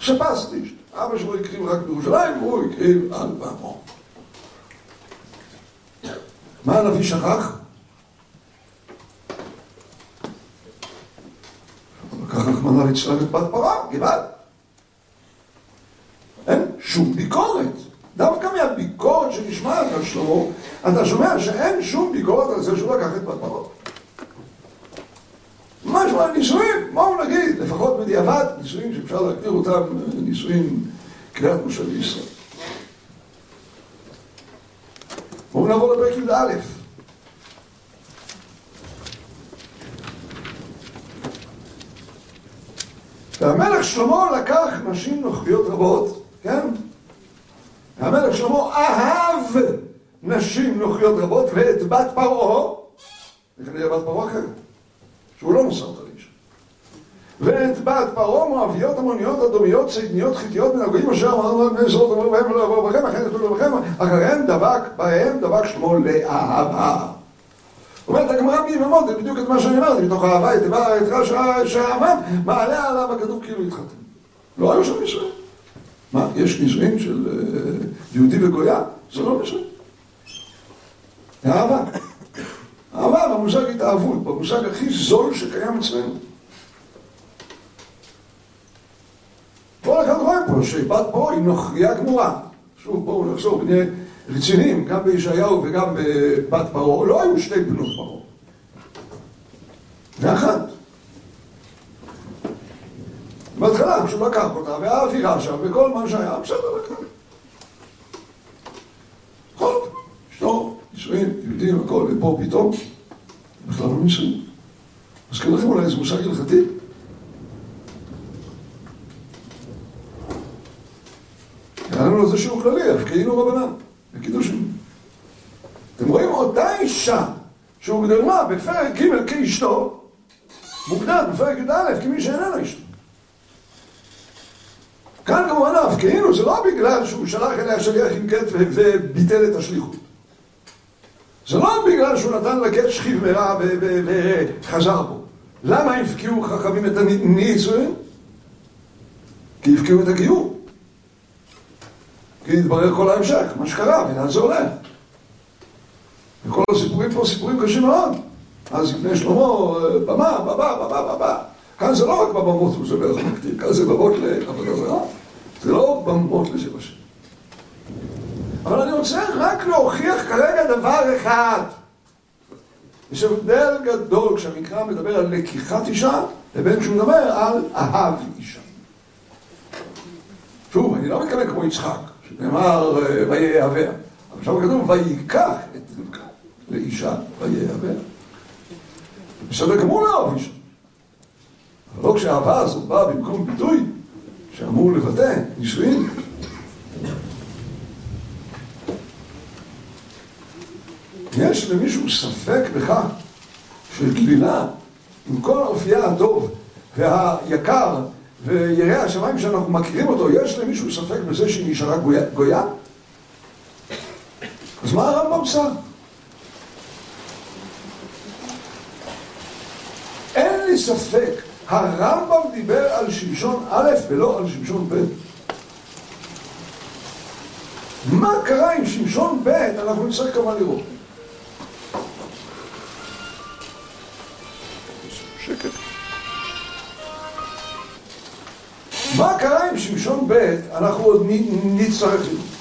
שפסתי, אבא שלו הקריב רק בירושלים, והוא הקריב על בעמו. מה הנביא שכח? לקח רחמנא ליצלן את בת פרה, גבעד. אין שום ביקורת. דווקא מהביקורת שנשמעת על שלמה, אתה שומע שאין שום ביקורת על זה שהוא לקח את בת פרה. משהו על נישואים, בואו נגיד, לפחות בדיעבד, נישואים שאפשר להגדיר אותם נישואים קריאת משה בישראל. בואו נעבור לפרק י"א. והמלך שלמה לקח נשים נוכריות רבות, כן? המלך שלמה אהב נשים נוכריות רבות ואת בת פרעה, וכנראה בת פרעה אחרת, שהוא לא מסר אותה לאישה. ואת בת פרעה מואביות המוניות אדומיות צידניות חיתיות מן הגויים אשר אמרנו בני ישראל אמרו בהם ולא יבואו בכם אחרי נתנו בכם אחריהם דבק בהם דבק שלמה לאהבה. אומרת הגמרא מיממות, זה בדיוק את מה שאני אמרתי, מתוך אהבה דבר את רשע שאהבם, מעלה עליו הכתוב כאילו התחתן. לא היו שם נישואים. מה, יש נישואים של יהודי וגויה? זה לא נישואים. אהבה. אהבה במושג התאהבות, במושג הכי זול שקיים אצלנו. כל אחד רואה פה שבת פה היא נוכריה גמורה. שוב, בואו נחזור, נהיה רציניים, גם בישעיהו וגם בבת פרעה, לא היו שתי בנות פרעה. זה אחת. בהתחלה, כשהוא לקח אותה, והאווירה שם, וכל מה שהיה, בסדר לקח. נכון, אשתו, נישואים, יהודים, הכל, ופה פתאום, בכלל לא נישואים. מזכיר לכם אולי איזה מושג הלכתי? היה לנו איזה שיעור כללי, הבקיעינו רבנן, בקידושים. אתם רואים אותה אישה שהוגדרה בפרק ג' כאשתו, מוגדרת בפרק י"א כמי שאיננה אשתו. כאן כמובן ההבקיעינו, זה לא בגלל שהוא שלח אליה שליח עם קט וביטל את השליחות. זה לא בגלל שהוא נתן לה קט שכיב מרע וחזר בו. למה הבקיעו חכמים את הנישואין? כי הבקיעו את הגיור. כי נתברר כל ההמשך, מה שקרה, ולאן זה הולך. וכל הסיפורים פה סיפורים קשים מאוד. אז לפני שלמה, במה, במה, במה, במה. כאן זה לא רק בבמות הוא זובר המקטיר, כאן זה במות לעבודה זרה. זה לא במות לשם השם. אבל אני רוצה רק להוכיח כרגע דבר אחד. יש הבדל גדול כשהמקרא מדבר על לקיחת אישה, לבין כשהוא מדבר על אהב אישה. שוב, אני לא מתכוון כמו יצחק. שנאמר ויהביה. אבל שם כתוב ויקח את רבקה לאישה ויהביה. בסדר גמור לאהוב אישה. אבל לא כשהאהבה הזאת באה במקום ביטוי שאמור לבטא נישואים. יש למישהו ספק בכך שגלילה עם כל אופייה הטוב והיקר וירא השמיים שאנחנו מכירים אותו, יש למישהו ספק בזה שהיא נשארה גויה? אז מה הרמב"ם שם? אין לי ספק, הרמב"ם דיבר על שמשון א' ולא על שמשון ב'. מה קרה עם שמשון ב', אנחנו נצטרך כמה לראות. ב', אנחנו עוד נצטרך לראות.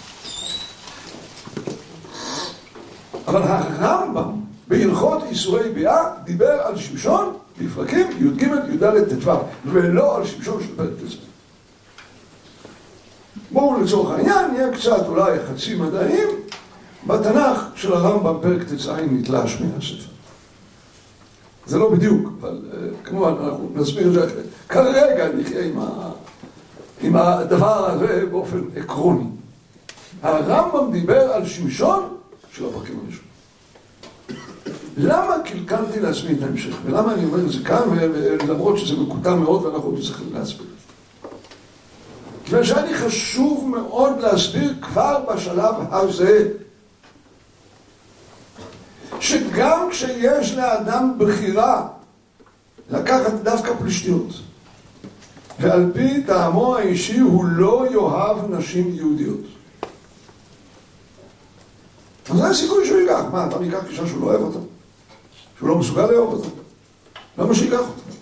אבל הרמב"ם בהלכות איסורי ביאה דיבר על שמשון בפרקים י"ג, י"ד, ט"ו, ולא על שמשון של פרק ט"ז. בואו לצורך העניין נהיה קצת אולי חצי מדעיים, בתנ"ך של הרמב"ם פרק ט"ז נתלש מהספר. זה לא בדיוק, אבל כמובן אנחנו נסביר את זה אחרי. כרגע נחיה עם ה... עם הדבר הזה באופן עקרוני. הרמב"ם דיבר על שמשון של הפרקים הראשונים. למה קלקלתי לעצמי את ההמשך? ולמה אני אומר את זה כאן, למרות שזה מקוטע מאוד ואנחנו עוד צריכים להסביר. כיוון שהיה לי חשוב מאוד להסביר כבר בשלב הזה שגם כשיש לאדם בחירה לקחת דווקא פלישתיות ועל פי טעמו האישי הוא לא יאהב נשים יהודיות. אז זה הסיכוי שהוא ייקח. מה, אתה ייקח אישה שהוא לא אוהב אותה? שהוא לא מסוגל לאהוב אותה? למה שייקח אותה?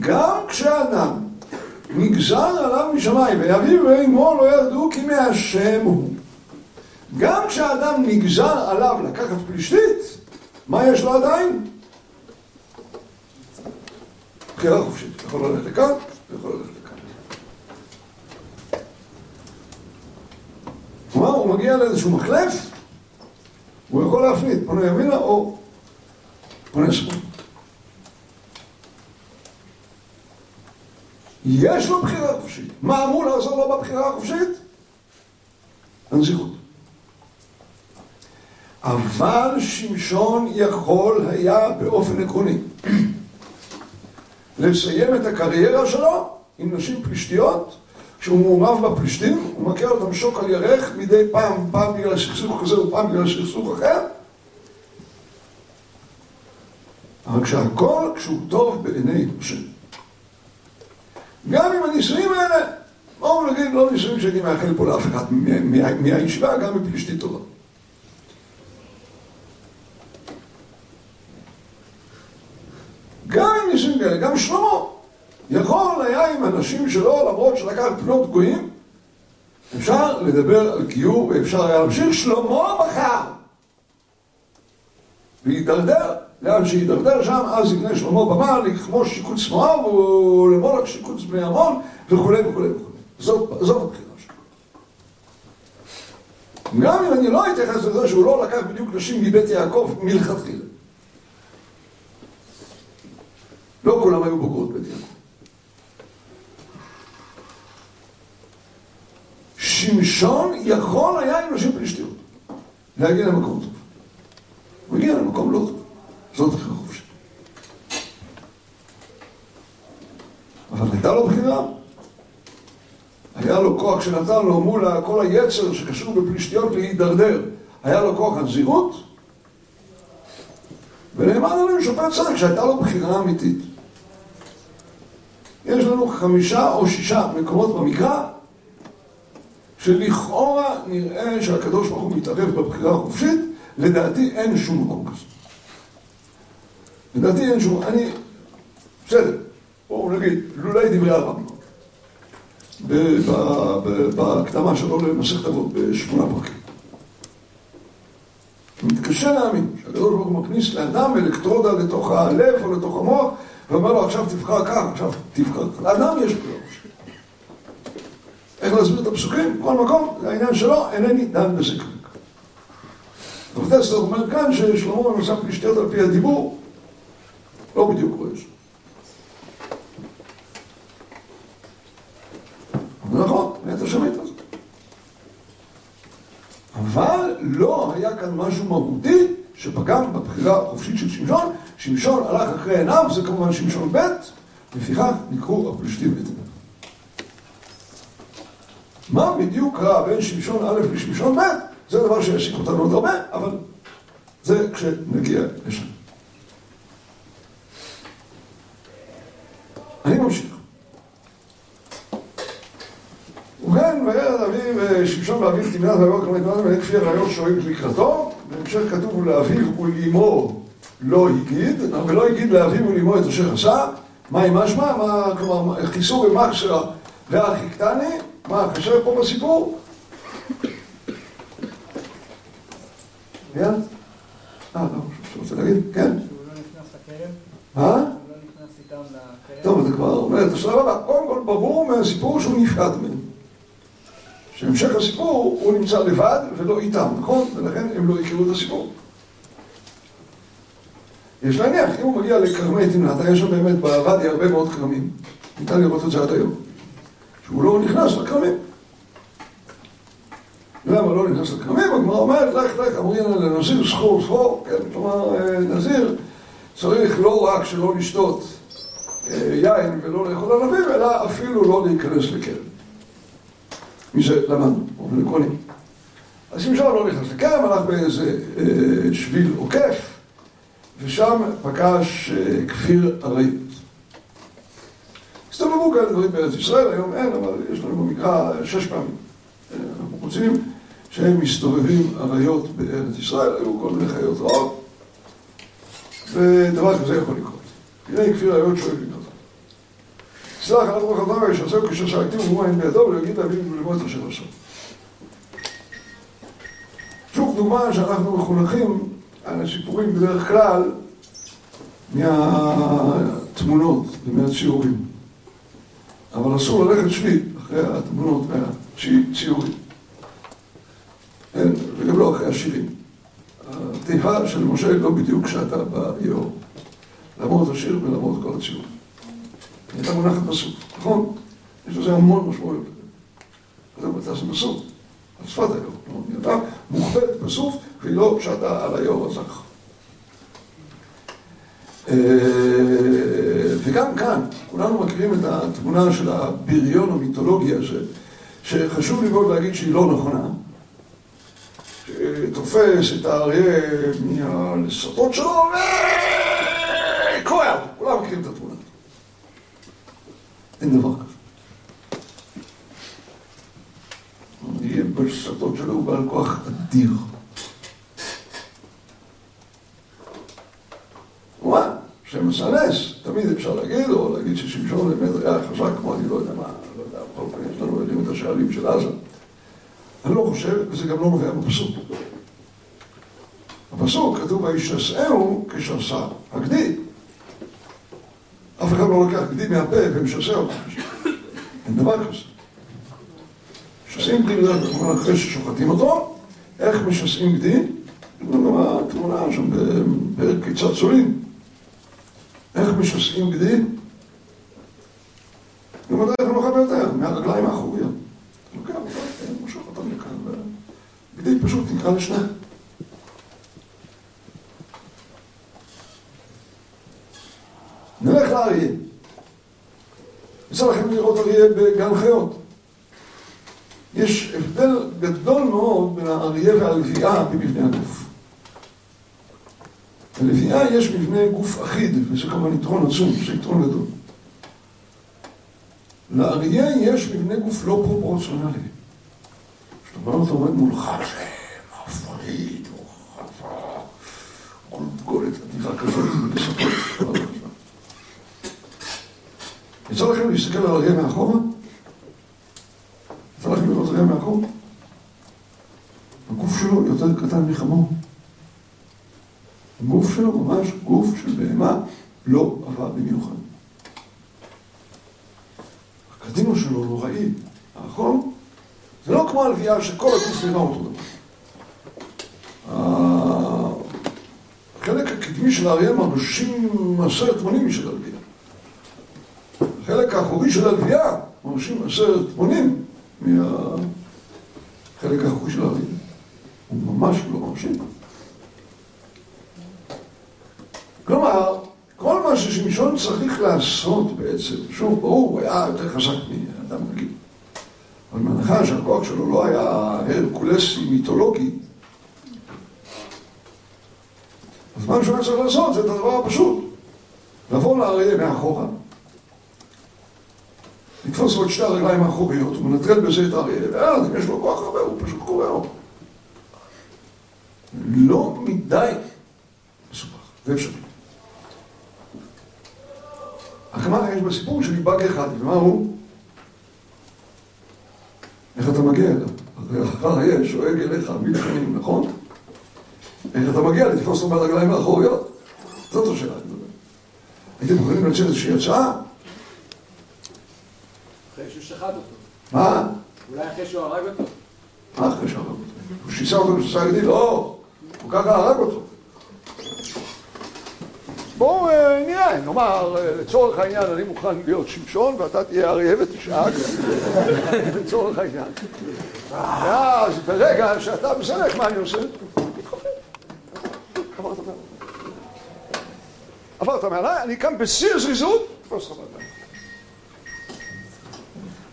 גם כשאדם נגזר עליו משמיים, ואביו ואמו לא ידעו כי מהשם הוא. גם כשאדם נגזר עליו לקחת פלישתית, מה יש לו עדיין? בחירה חופשית. יכול ללכת לכאן, ויכול ללכת לכאן. כלומר, הוא מגיע לאיזשהו מחלף, הוא יכול להפניד, פונה ימינה או פונה שמאלה. יש לו בחירה חופשית. מה אמור לעזור לו בבחירה החופשית? הנזירות. אבל שמשון יכול היה באופן עקרוני לסיים את הקריירה שלו עם נשים פלישתיות כשהוא מעורב בפלישתים, הוא מכה אותם שוק על ירך מדי פעם, פעם בגלל סכסוך כזה ופעם בגלל סכסוך אחר. אבל כשהכל, כשהוא טוב בעיני השם גם עם הנישואים האלה, בואו נגיד לא נישואים שהייתי מאחל פה לאף אחד מהישיבה, גם מפלישתית טובה גם עם נישואים כאלה, גם שלמה יכול היה עם אנשים שלו, למרות שלקח פנות גויים אפשר לדבר על גיור ואפשר היה להמשיך, שלמה בחר והידרדר לאן שהידרדר שם, אז יקנה שלמה במה לכמוש שיקוץ מואב ולמולק שיקוץ בני עמון וכולי וכולי וכולי. זאת הבחירה שלו. גם אם אני לא אתייחס לזה שהוא לא לקח בדיוק נשים מבית יעקב מלכתחילה. לא כולם היו בוגרות בית יעקב. שמשון יכול היה עם נשים פלישתיות להגיע למקום טוב. הוא הגיע למקום לא טוב. זאת בחירה חופשית. אבל הייתה לו בחירה. היה לו כוח שנתן לו מול כל היצר שקשור בפלישתיות להידרדר. היה לו כוח הנזירות, ונאמר לנו שופט צדק שהייתה לו בחירה אמיתית. יש לנו חמישה או שישה מקומות במקרא שלכאורה נראה שהקדוש ברוך הוא מתערב בבחירה החופשית, לדעתי אין שום מקום כזה. לדעתי אין שום, אני, בסדר, בואו נגיד, לולי דברי הרמב"ם, בהקדמה שלו למסכת אבות בשמונה פרקים. מתקשה להאמין שהקדוש ברוך הוא מכניס לאדם אלקטרודה לתוך הלב או לתוך המוח ואומר לו עכשיו תבחר כך, עכשיו תבחר כך. לאדם יש בחירה איך להסביר את הפסוקים? כל מקום, זה העניין שלו, אינני דן בזה כרגע. ופטסטר אומר כאן ששלמה נוסף פלישתיות על פי הדיבור לא בדיוק רואה את זה. נכון, באמת השמית הזאת. אבל לא היה כאן משהו מהותי שפגם בבחירה החופשית של שמשון. שמשון הלך אחרי עיניו, זה כמובן שמשון ב', לפיכך נקראו הפלישתים עיניו. מה בדיוק קרה בין שמשון א' לשמשון ב', זה דבר שיעסיק אותנו עוד הרבה, אבל זה כשנגיע לשם. אני ממשיך. ובכן, וירד אביו שמשון ואביו תמנת ויבוא כמובן ואין כפי הראיות שרואים לקראתו בהמשך כתוב ולאביו ולאמו לא הגיד ולא הגיד לאביו ולאמו את אשר עשה מה עם משמע? מה, כלומר, חיסור במחשרה ואחי קטני מה חסר פה בסיפור? כן? אה, לא, שאתה רוצה להגיד? כן? שהוא לא נכנס לכרם? מה? טוב, זה כבר אומר את השלב הבא. קודם כל ברור מהסיפור שהוא נפקד מהם. שהמשך הסיפור הוא נמצא לבד ולא איתם, נכון? ולכן הם לא הכירו את הסיפור. יש להניח, אם הוא מגיע לכרמי תמנת, יש שם באמת בוואדי הרבה מאוד כרמים. ניתן לראות את זה עד היום. שהוא לא נכנס לכרמים. למה לא נכנס לכרמים? הגמרא אומרת, לך לך אמרינא לנזיר סחור סחור, כן, כלומר נזיר צריך לא רק שלא לשתות יין ולא לאכול ענבים, אלא אפילו לא להיכנס לכרם. מזה למדנו, באופן עקרוני. אז שמשון לא נכנס לכרם, הלך באיזה שביל עוקף, ושם פגש כפיר אריות. הסתובבו כאלה דברים בארץ ישראל, היום אין, אבל יש לנו במקרא שש פעמים. אנחנו רוצים שהם מסתובבים אריות בארץ ישראל, היו כל מיני חיות רעות, ודבר כזה יכול לקרות. הנה כפיר אריות שואף לקרות. סלח, אנחנו בחזרה, שעשהו כששאלתי ומים בידו, ולהגיד להביא ולמוד את אשר עשו. שוב דוגמה שאנחנו מחונכים על הסיפורים בדרך כלל מהתמונות ומהציורים. אבל אסור ללכת שבי אחרי התמונות והציורים. אין, וגם לא אחרי השירים. התיבה של משה לא בדיוק שעתה ביאור. למרות השיר ולמרות כל הציורים. היא הייתה מונחת בסוף, נכון? יש לזה המון משמעויות. זה מצא בסוף. על שפת. היא הייתה מוכבדת בסוף, והיא לא על היאור הזך. וגם כאן, כולנו מכירים את התמונה של הבריון המיתולוגי הזה, שחשוב לי מאוד להגיד שהיא לא נכונה. שתופס את האריה מהלסתות שלו וקורע אותו. כולם מכירים את התמונה. אין דבר כזה. יהיה בלסתות שלו הוא בעל כוח אדיר. כמובן, שם עשה נס, תמיד אפשר להגיד, או להגיד ששמשון באמת היה חזק כמו אני לא יודע מה, לא יודע, בכל פעם יש לנו יודעים את השערים של עזה. אני לא חושב, וזה גם לא נובע בפסוק. בפסוק כתוב, וישסעהו כשסע הגדי. אף אחד לא לוקח גדי מהפה ומשסע אותו. אין דבר כזה. משסעים גדי בדרך כלל אחרי ששוחטים אותו, איך משסעים גדי? זה גם התמונה שם בפרק צעצועים. איך משסעים גדי? הדרך הנוחה ביותר, מהרגליים האחוריות. לוקח אותם, מושך אותם לכאן, וגדי פשוט נקרא לשניהם. נלך לאריה. יצא לכם לראות אריה בגן חיות. יש הבדל גדול מאוד בין האריה והלוויה במבנה הגוף. ללוויה יש מבנה גוף אחיד, וזה כמובן יתרון עצום, זה יתרון גדול. לאריה יש מבנה גוף לא פרופורציונלי. כשאתה אומר אותו עומד מולך, זה מפריד, הוא חזק, כל גולת אדירה כזאת, ולספר. יצא לכם להסתכל על אריה מאחורה? יצא לכם לראות אריה מאחור? הגוף שלו יותר קטן מחמור. הגוף שלו ממש גוף של בהמה לא עבר במיוחד. הקדימו שלו נוראי, נכון? זה לא כמו הלוויה שכל הגוף נראה אותו דבר. החלק הקדמי של האריה מרשים עשרת מונים משל הלוויה. החלק האחורי של הלוויה מרשים עשרת מונים מהחלק האחורי של האריה. הוא ממש לא מרשים. כלומר, כל מה ששמשון צריך לעשות בעצם, שוב, ברור, הוא היה יותר חזק מאדם רגיל. אבל בהנחה שהכוח שלו לא היה הרקולסי מיתולוגי, אז מה שהוא היה צריך לעשות זה את הדבר הפשוט. לבוא לאריה מאחורה, לתפוס לו את שתי הרגליים האחוריות, הוא מנטרל בזה את האריה, ואז אם יש לו כוח הרבה, הוא פשוט קורע אותו. לא מדי מסובך, זה אפשרי. מה יש בסיפור שלי באג אחד, ומה הוא? איך אתה מגיע אליו? האריה שואג אליך מלפנים, נכון? איך אתה מגיע לתפוס אותו מהרגליים האחוריות? זאת השאלה, אני מדבר. הייתם מוכנים לצאת איזושהי הצעה? אחרי שהוא שחט אותו. מה? אולי אחרי שהוא הרג אותו. מה אחרי שהרג אותו? הוא שיסה אותו בשיסה ידית? לא! הוא ככה הרג אותו. בואו נראה, נאמר, לצורך העניין אני מוכן להיות שמשון ואתה תהיה אריה ותשאג. (laughs) לצורך העניין. ואז ברגע שאתה מסלק מה אני עושה? מתחופף עברת מעליי אני קם בשיא הזריזות? תפוס אותך מעליי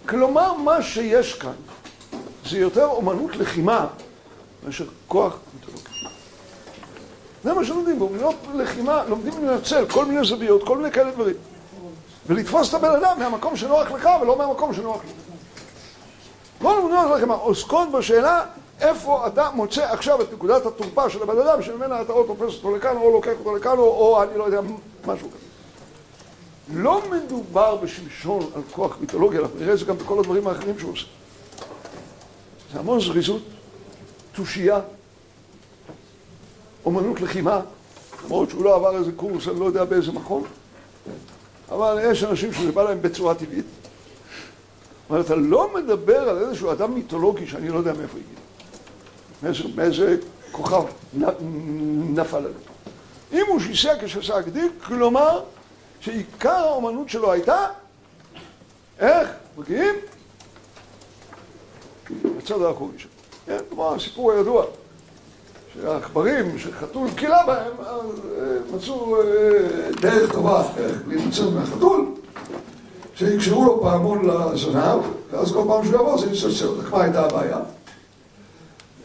כלומר מה שיש כאן זה יותר אומנות לחימה מאשר כוח מיתולוגי זה מה שלומדים, באומנות לחימה לומדים לנצל כל מיני זוויות, כל מיני כאלה דברים. ולתפוס את הבן אדם מהמקום שנוח לך ולא מהמקום שנוח לך. לא נוח לכם, עוסקות בשאלה איפה אתה מוצא עכשיו את נקודת התורפה של הבן אדם שממנה אתה או תופס אותו לכאן או לוקח אותו לכאן או אני לא יודע, משהו כזה. לא מדובר בשמשון על כוח מיתולוגי, אנחנו נראה את זה גם בכל הדברים האחרים שהוא עושה. זה המון זריזות, תושייה, אומנות לחימה, למרות שהוא לא עבר איזה קורס, אני לא יודע באיזה מכון, אבל יש אנשים שזה בא להם בצורה טבעית. אבל אתה לא מדבר על איזשהו אדם מיתולוגי שאני לא יודע מאיפה הגיע. מאיזה, מאיזה כוכב נפל עליו. אם הוא שיסע כשעשה הגדיל, כלומר שעיקר האומנות שלו הייתה, איך מגיעים? בצד האחורי שלו. כן, כמו הסיפור הידוע, שהעכברים שחתול קילה בהם, אז מצאו דרך טובה להימצא מהחתול, שיקשרו לו פעמון לזנב, ואז כל פעם שהוא יבוא זה יצטצר. מה הייתה הבעיה?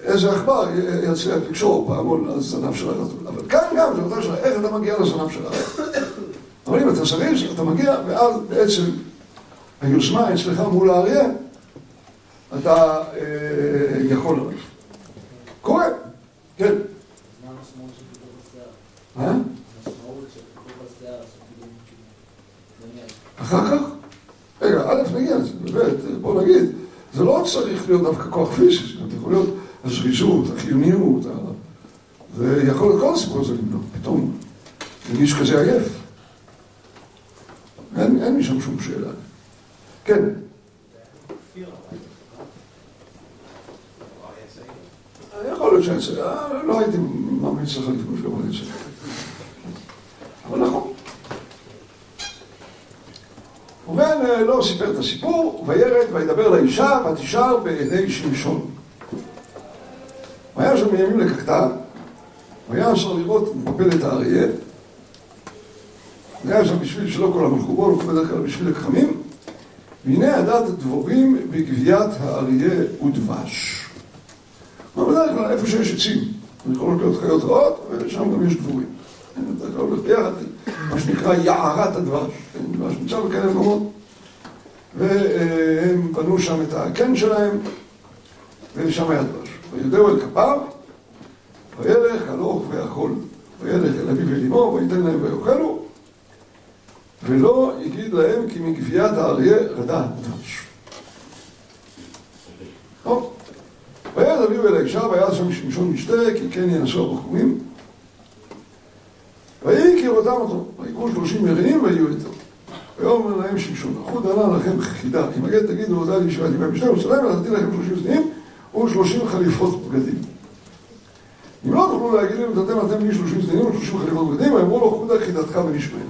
איזה עכבר יצליח לקשור פעמון לזנב של החתול. אבל כאן גם זה אותה שאלה, איך אתה מגיע לזנב של החתול? אבל אם אתה זריז, אתה מגיע, ואז בעצם היוזמה אצלך מול האריה, אתה יכול לראות. קורה, כן. מה? אחר כך? רגע, א' נגיע לזה, באמת, בוא נגיד, זה לא צריך להיות דווקא כוח פיזי, זה יכול להיות הזריזות, החיוניות, זה יכול להיות כל הסיפור הזה למנוע, פתאום מרגיש כזה עייף. אין, אין משם שום שאלה. כן. יכול להיות שאני אצא, לא הייתי ממליץ לך לפגוש גם אני אצא. אבל נכון. ובן לא סיפר את הסיפור, וירד וידבר לאישה, ותשאר בעיני שמשון. והיה שם מימים לקחתה, והיה אפשר לראות מפלת האריה, היה שם בשביל שלא כל המלכו בו, הלכו בדרך כלל בשביל הכחמים, והנה עדת דבורים בגביית האריה ודבש. אבל בדרך כלל איפה שיש עצים, יכולות להיות חיות רעות, ושם גם יש דבורים. בדרך כלל הולך ביחד, מה שנקרא יערת הדבש, דבש נמצא בכאלה מקומות, והם בנו שם את הקן שלהם, ושם היה דבש. וידעו אל כפיו, וילך הלוך ויאכול, וילך אל אביו ואל אמו, וייתן להם ויאכלו, ולא יגיד להם כי מגביית האריה רדה דבש. טוב. וירד אביו אל האישה, והיה שם שמשון משתה, כי כן ינסו הבחורים. ויהי כראותם אותו, ויקחו שלושים יראים ויהיו איתו. ויאמר להם שמשון, אחו דנה לכם חידה, אם הגט תגידו הודעה לי ישיבת ימי משנה, ושלם ונתתי לכם שלושים זנים ושלושים חליפות בגדים. אם לא תוכלו להגיד לי, נתתם אתם לי שלושים זנים ושלושים חליפות בגדים, ויאמרו לו חודה חידתך ונשמענה.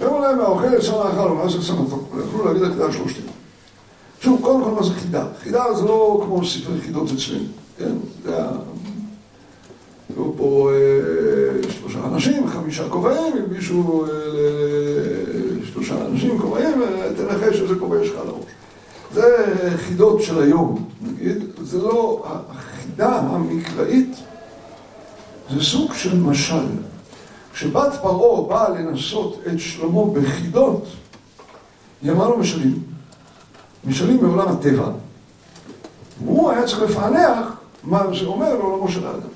ויאמרו להם מהאוכל יצא מאכל ומה זה צמתו, ויוכלו להגיד החידה שלושתים. שוב, קודם כל מה זה חידה? חידה זה לא כמו ספרי חידות אצלנו, כן? זה היה... היו פה שלושה אנשים, חמישה כובעים, הלבישו שלושה אנשים כובעים, תנחש איזה כובע יש לך על הראש. זה חידות של היום, נגיד, זה לא... החידה המקראית זה סוג של משל. כשבת פרעה באה לנסות את שלמה בחידות, היא אמרה לו משלים. משלים מעולם הטבע. הוא היה צריך לפענח מה זה אומר לעולמו של האדם.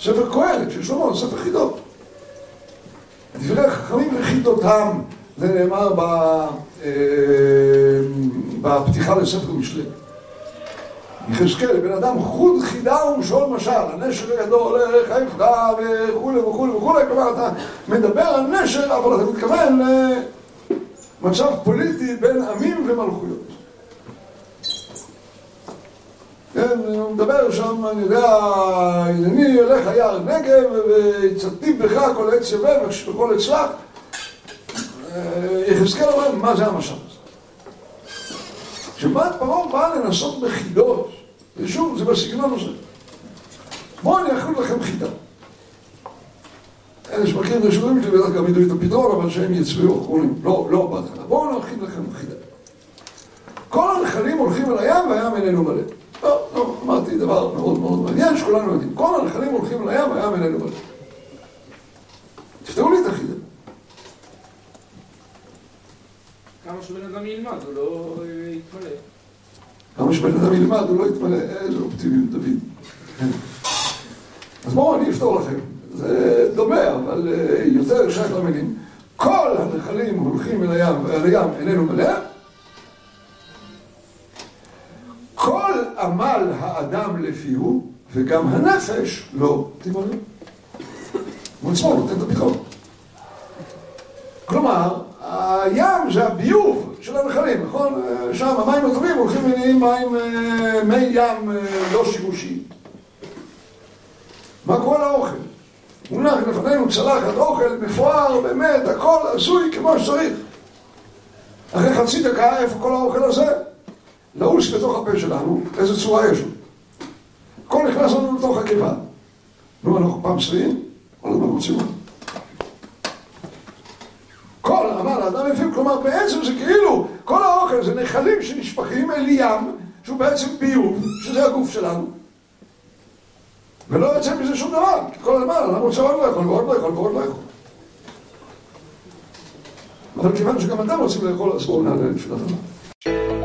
ספר קהלת של שלמה, ספר חידות. דברי החכמים וחידותם, זה נאמר בפתיחה לספר משלי. יחזקאל, בן אדם חוד חידה ומשול משל, הנשר הגדול הולך, היפגע וכולי וכולי וכולי, כלומר אתה מדבר על נשר, אבל אתה מתכוון למצב פוליטי בין עמים ומלכויות. כן, הוא מדבר שם, אני יודע, הנני אלך היער נגב, ויצאתי בך כל עץ יבב, וכל עץ לך. יחזקאל אומר, מה זה המשל הזה? כשבת פרעה באה לנסות בחידות, ושוב, זה בסגנון הזה. בואו אני אכול לכם חידה. שמכירים את השיעורים שלי בטח גם ידעו את הפתרון, אבל שהם יצביעו אחרונים. לא, לא בהתחלה. בואו נכין לכם חידה. כל הנחלים הולכים אל הים והים איננו מלא. לא, לא, אמרתי דבר מאוד מאוד מעניין שכולנו יודעים. כל הנחלים הולכים אל הים והים איננו מלא. תפתרו לי את החידה. אדם ילמד, הוא לא יתמלא. למה שבן אדם ילמד, הוא לא יתמלא, איזה אופטימיות דוד. אז בואו אני אפתור לכם. זה דומה, אבל אה, יותר שייך למילים. כל הנחלים הולכים אל הים, ואל הים איננו מלא. כל עמל האדם לפיהו, וגם הנפש לא תמלא. הוא עצמו נותן את הפתרון. כלומר, הים זה הביוב של הנחלים, נכון? שם המים הטובים הולכים ונהיים מים, אה, מי ים אה, לא שימושיים. מה קורה לאוכל? מונח לפנינו צלחת אוכל מפואר, באמת, הכל עשוי כמו שצריך. אחרי חצי דקה, איפה כל האוכל הזה? לעוס בתוך הפה שלנו, איזה צורה יש לו. הכל נכנס לנו לתוך הקיבה. נו, אנחנו פעם שבעים, כל הזמן רוצים. כל עמל האדם לפעמים, כלומר בעצם זה כאילו, כל האוכל זה נחלים שנשפכים אל ים, שהוא בעצם ביוב, שזה הגוף שלנו. ולא יוצא מזה שום דבר, כי כל הזמן אדם רוצה עוד לא יכול, ועוד לא יכול, ועוד לא יכול. אבל כיוון שגם אתם רוצים לאכול, אז בואו נעלה לתפילת המה.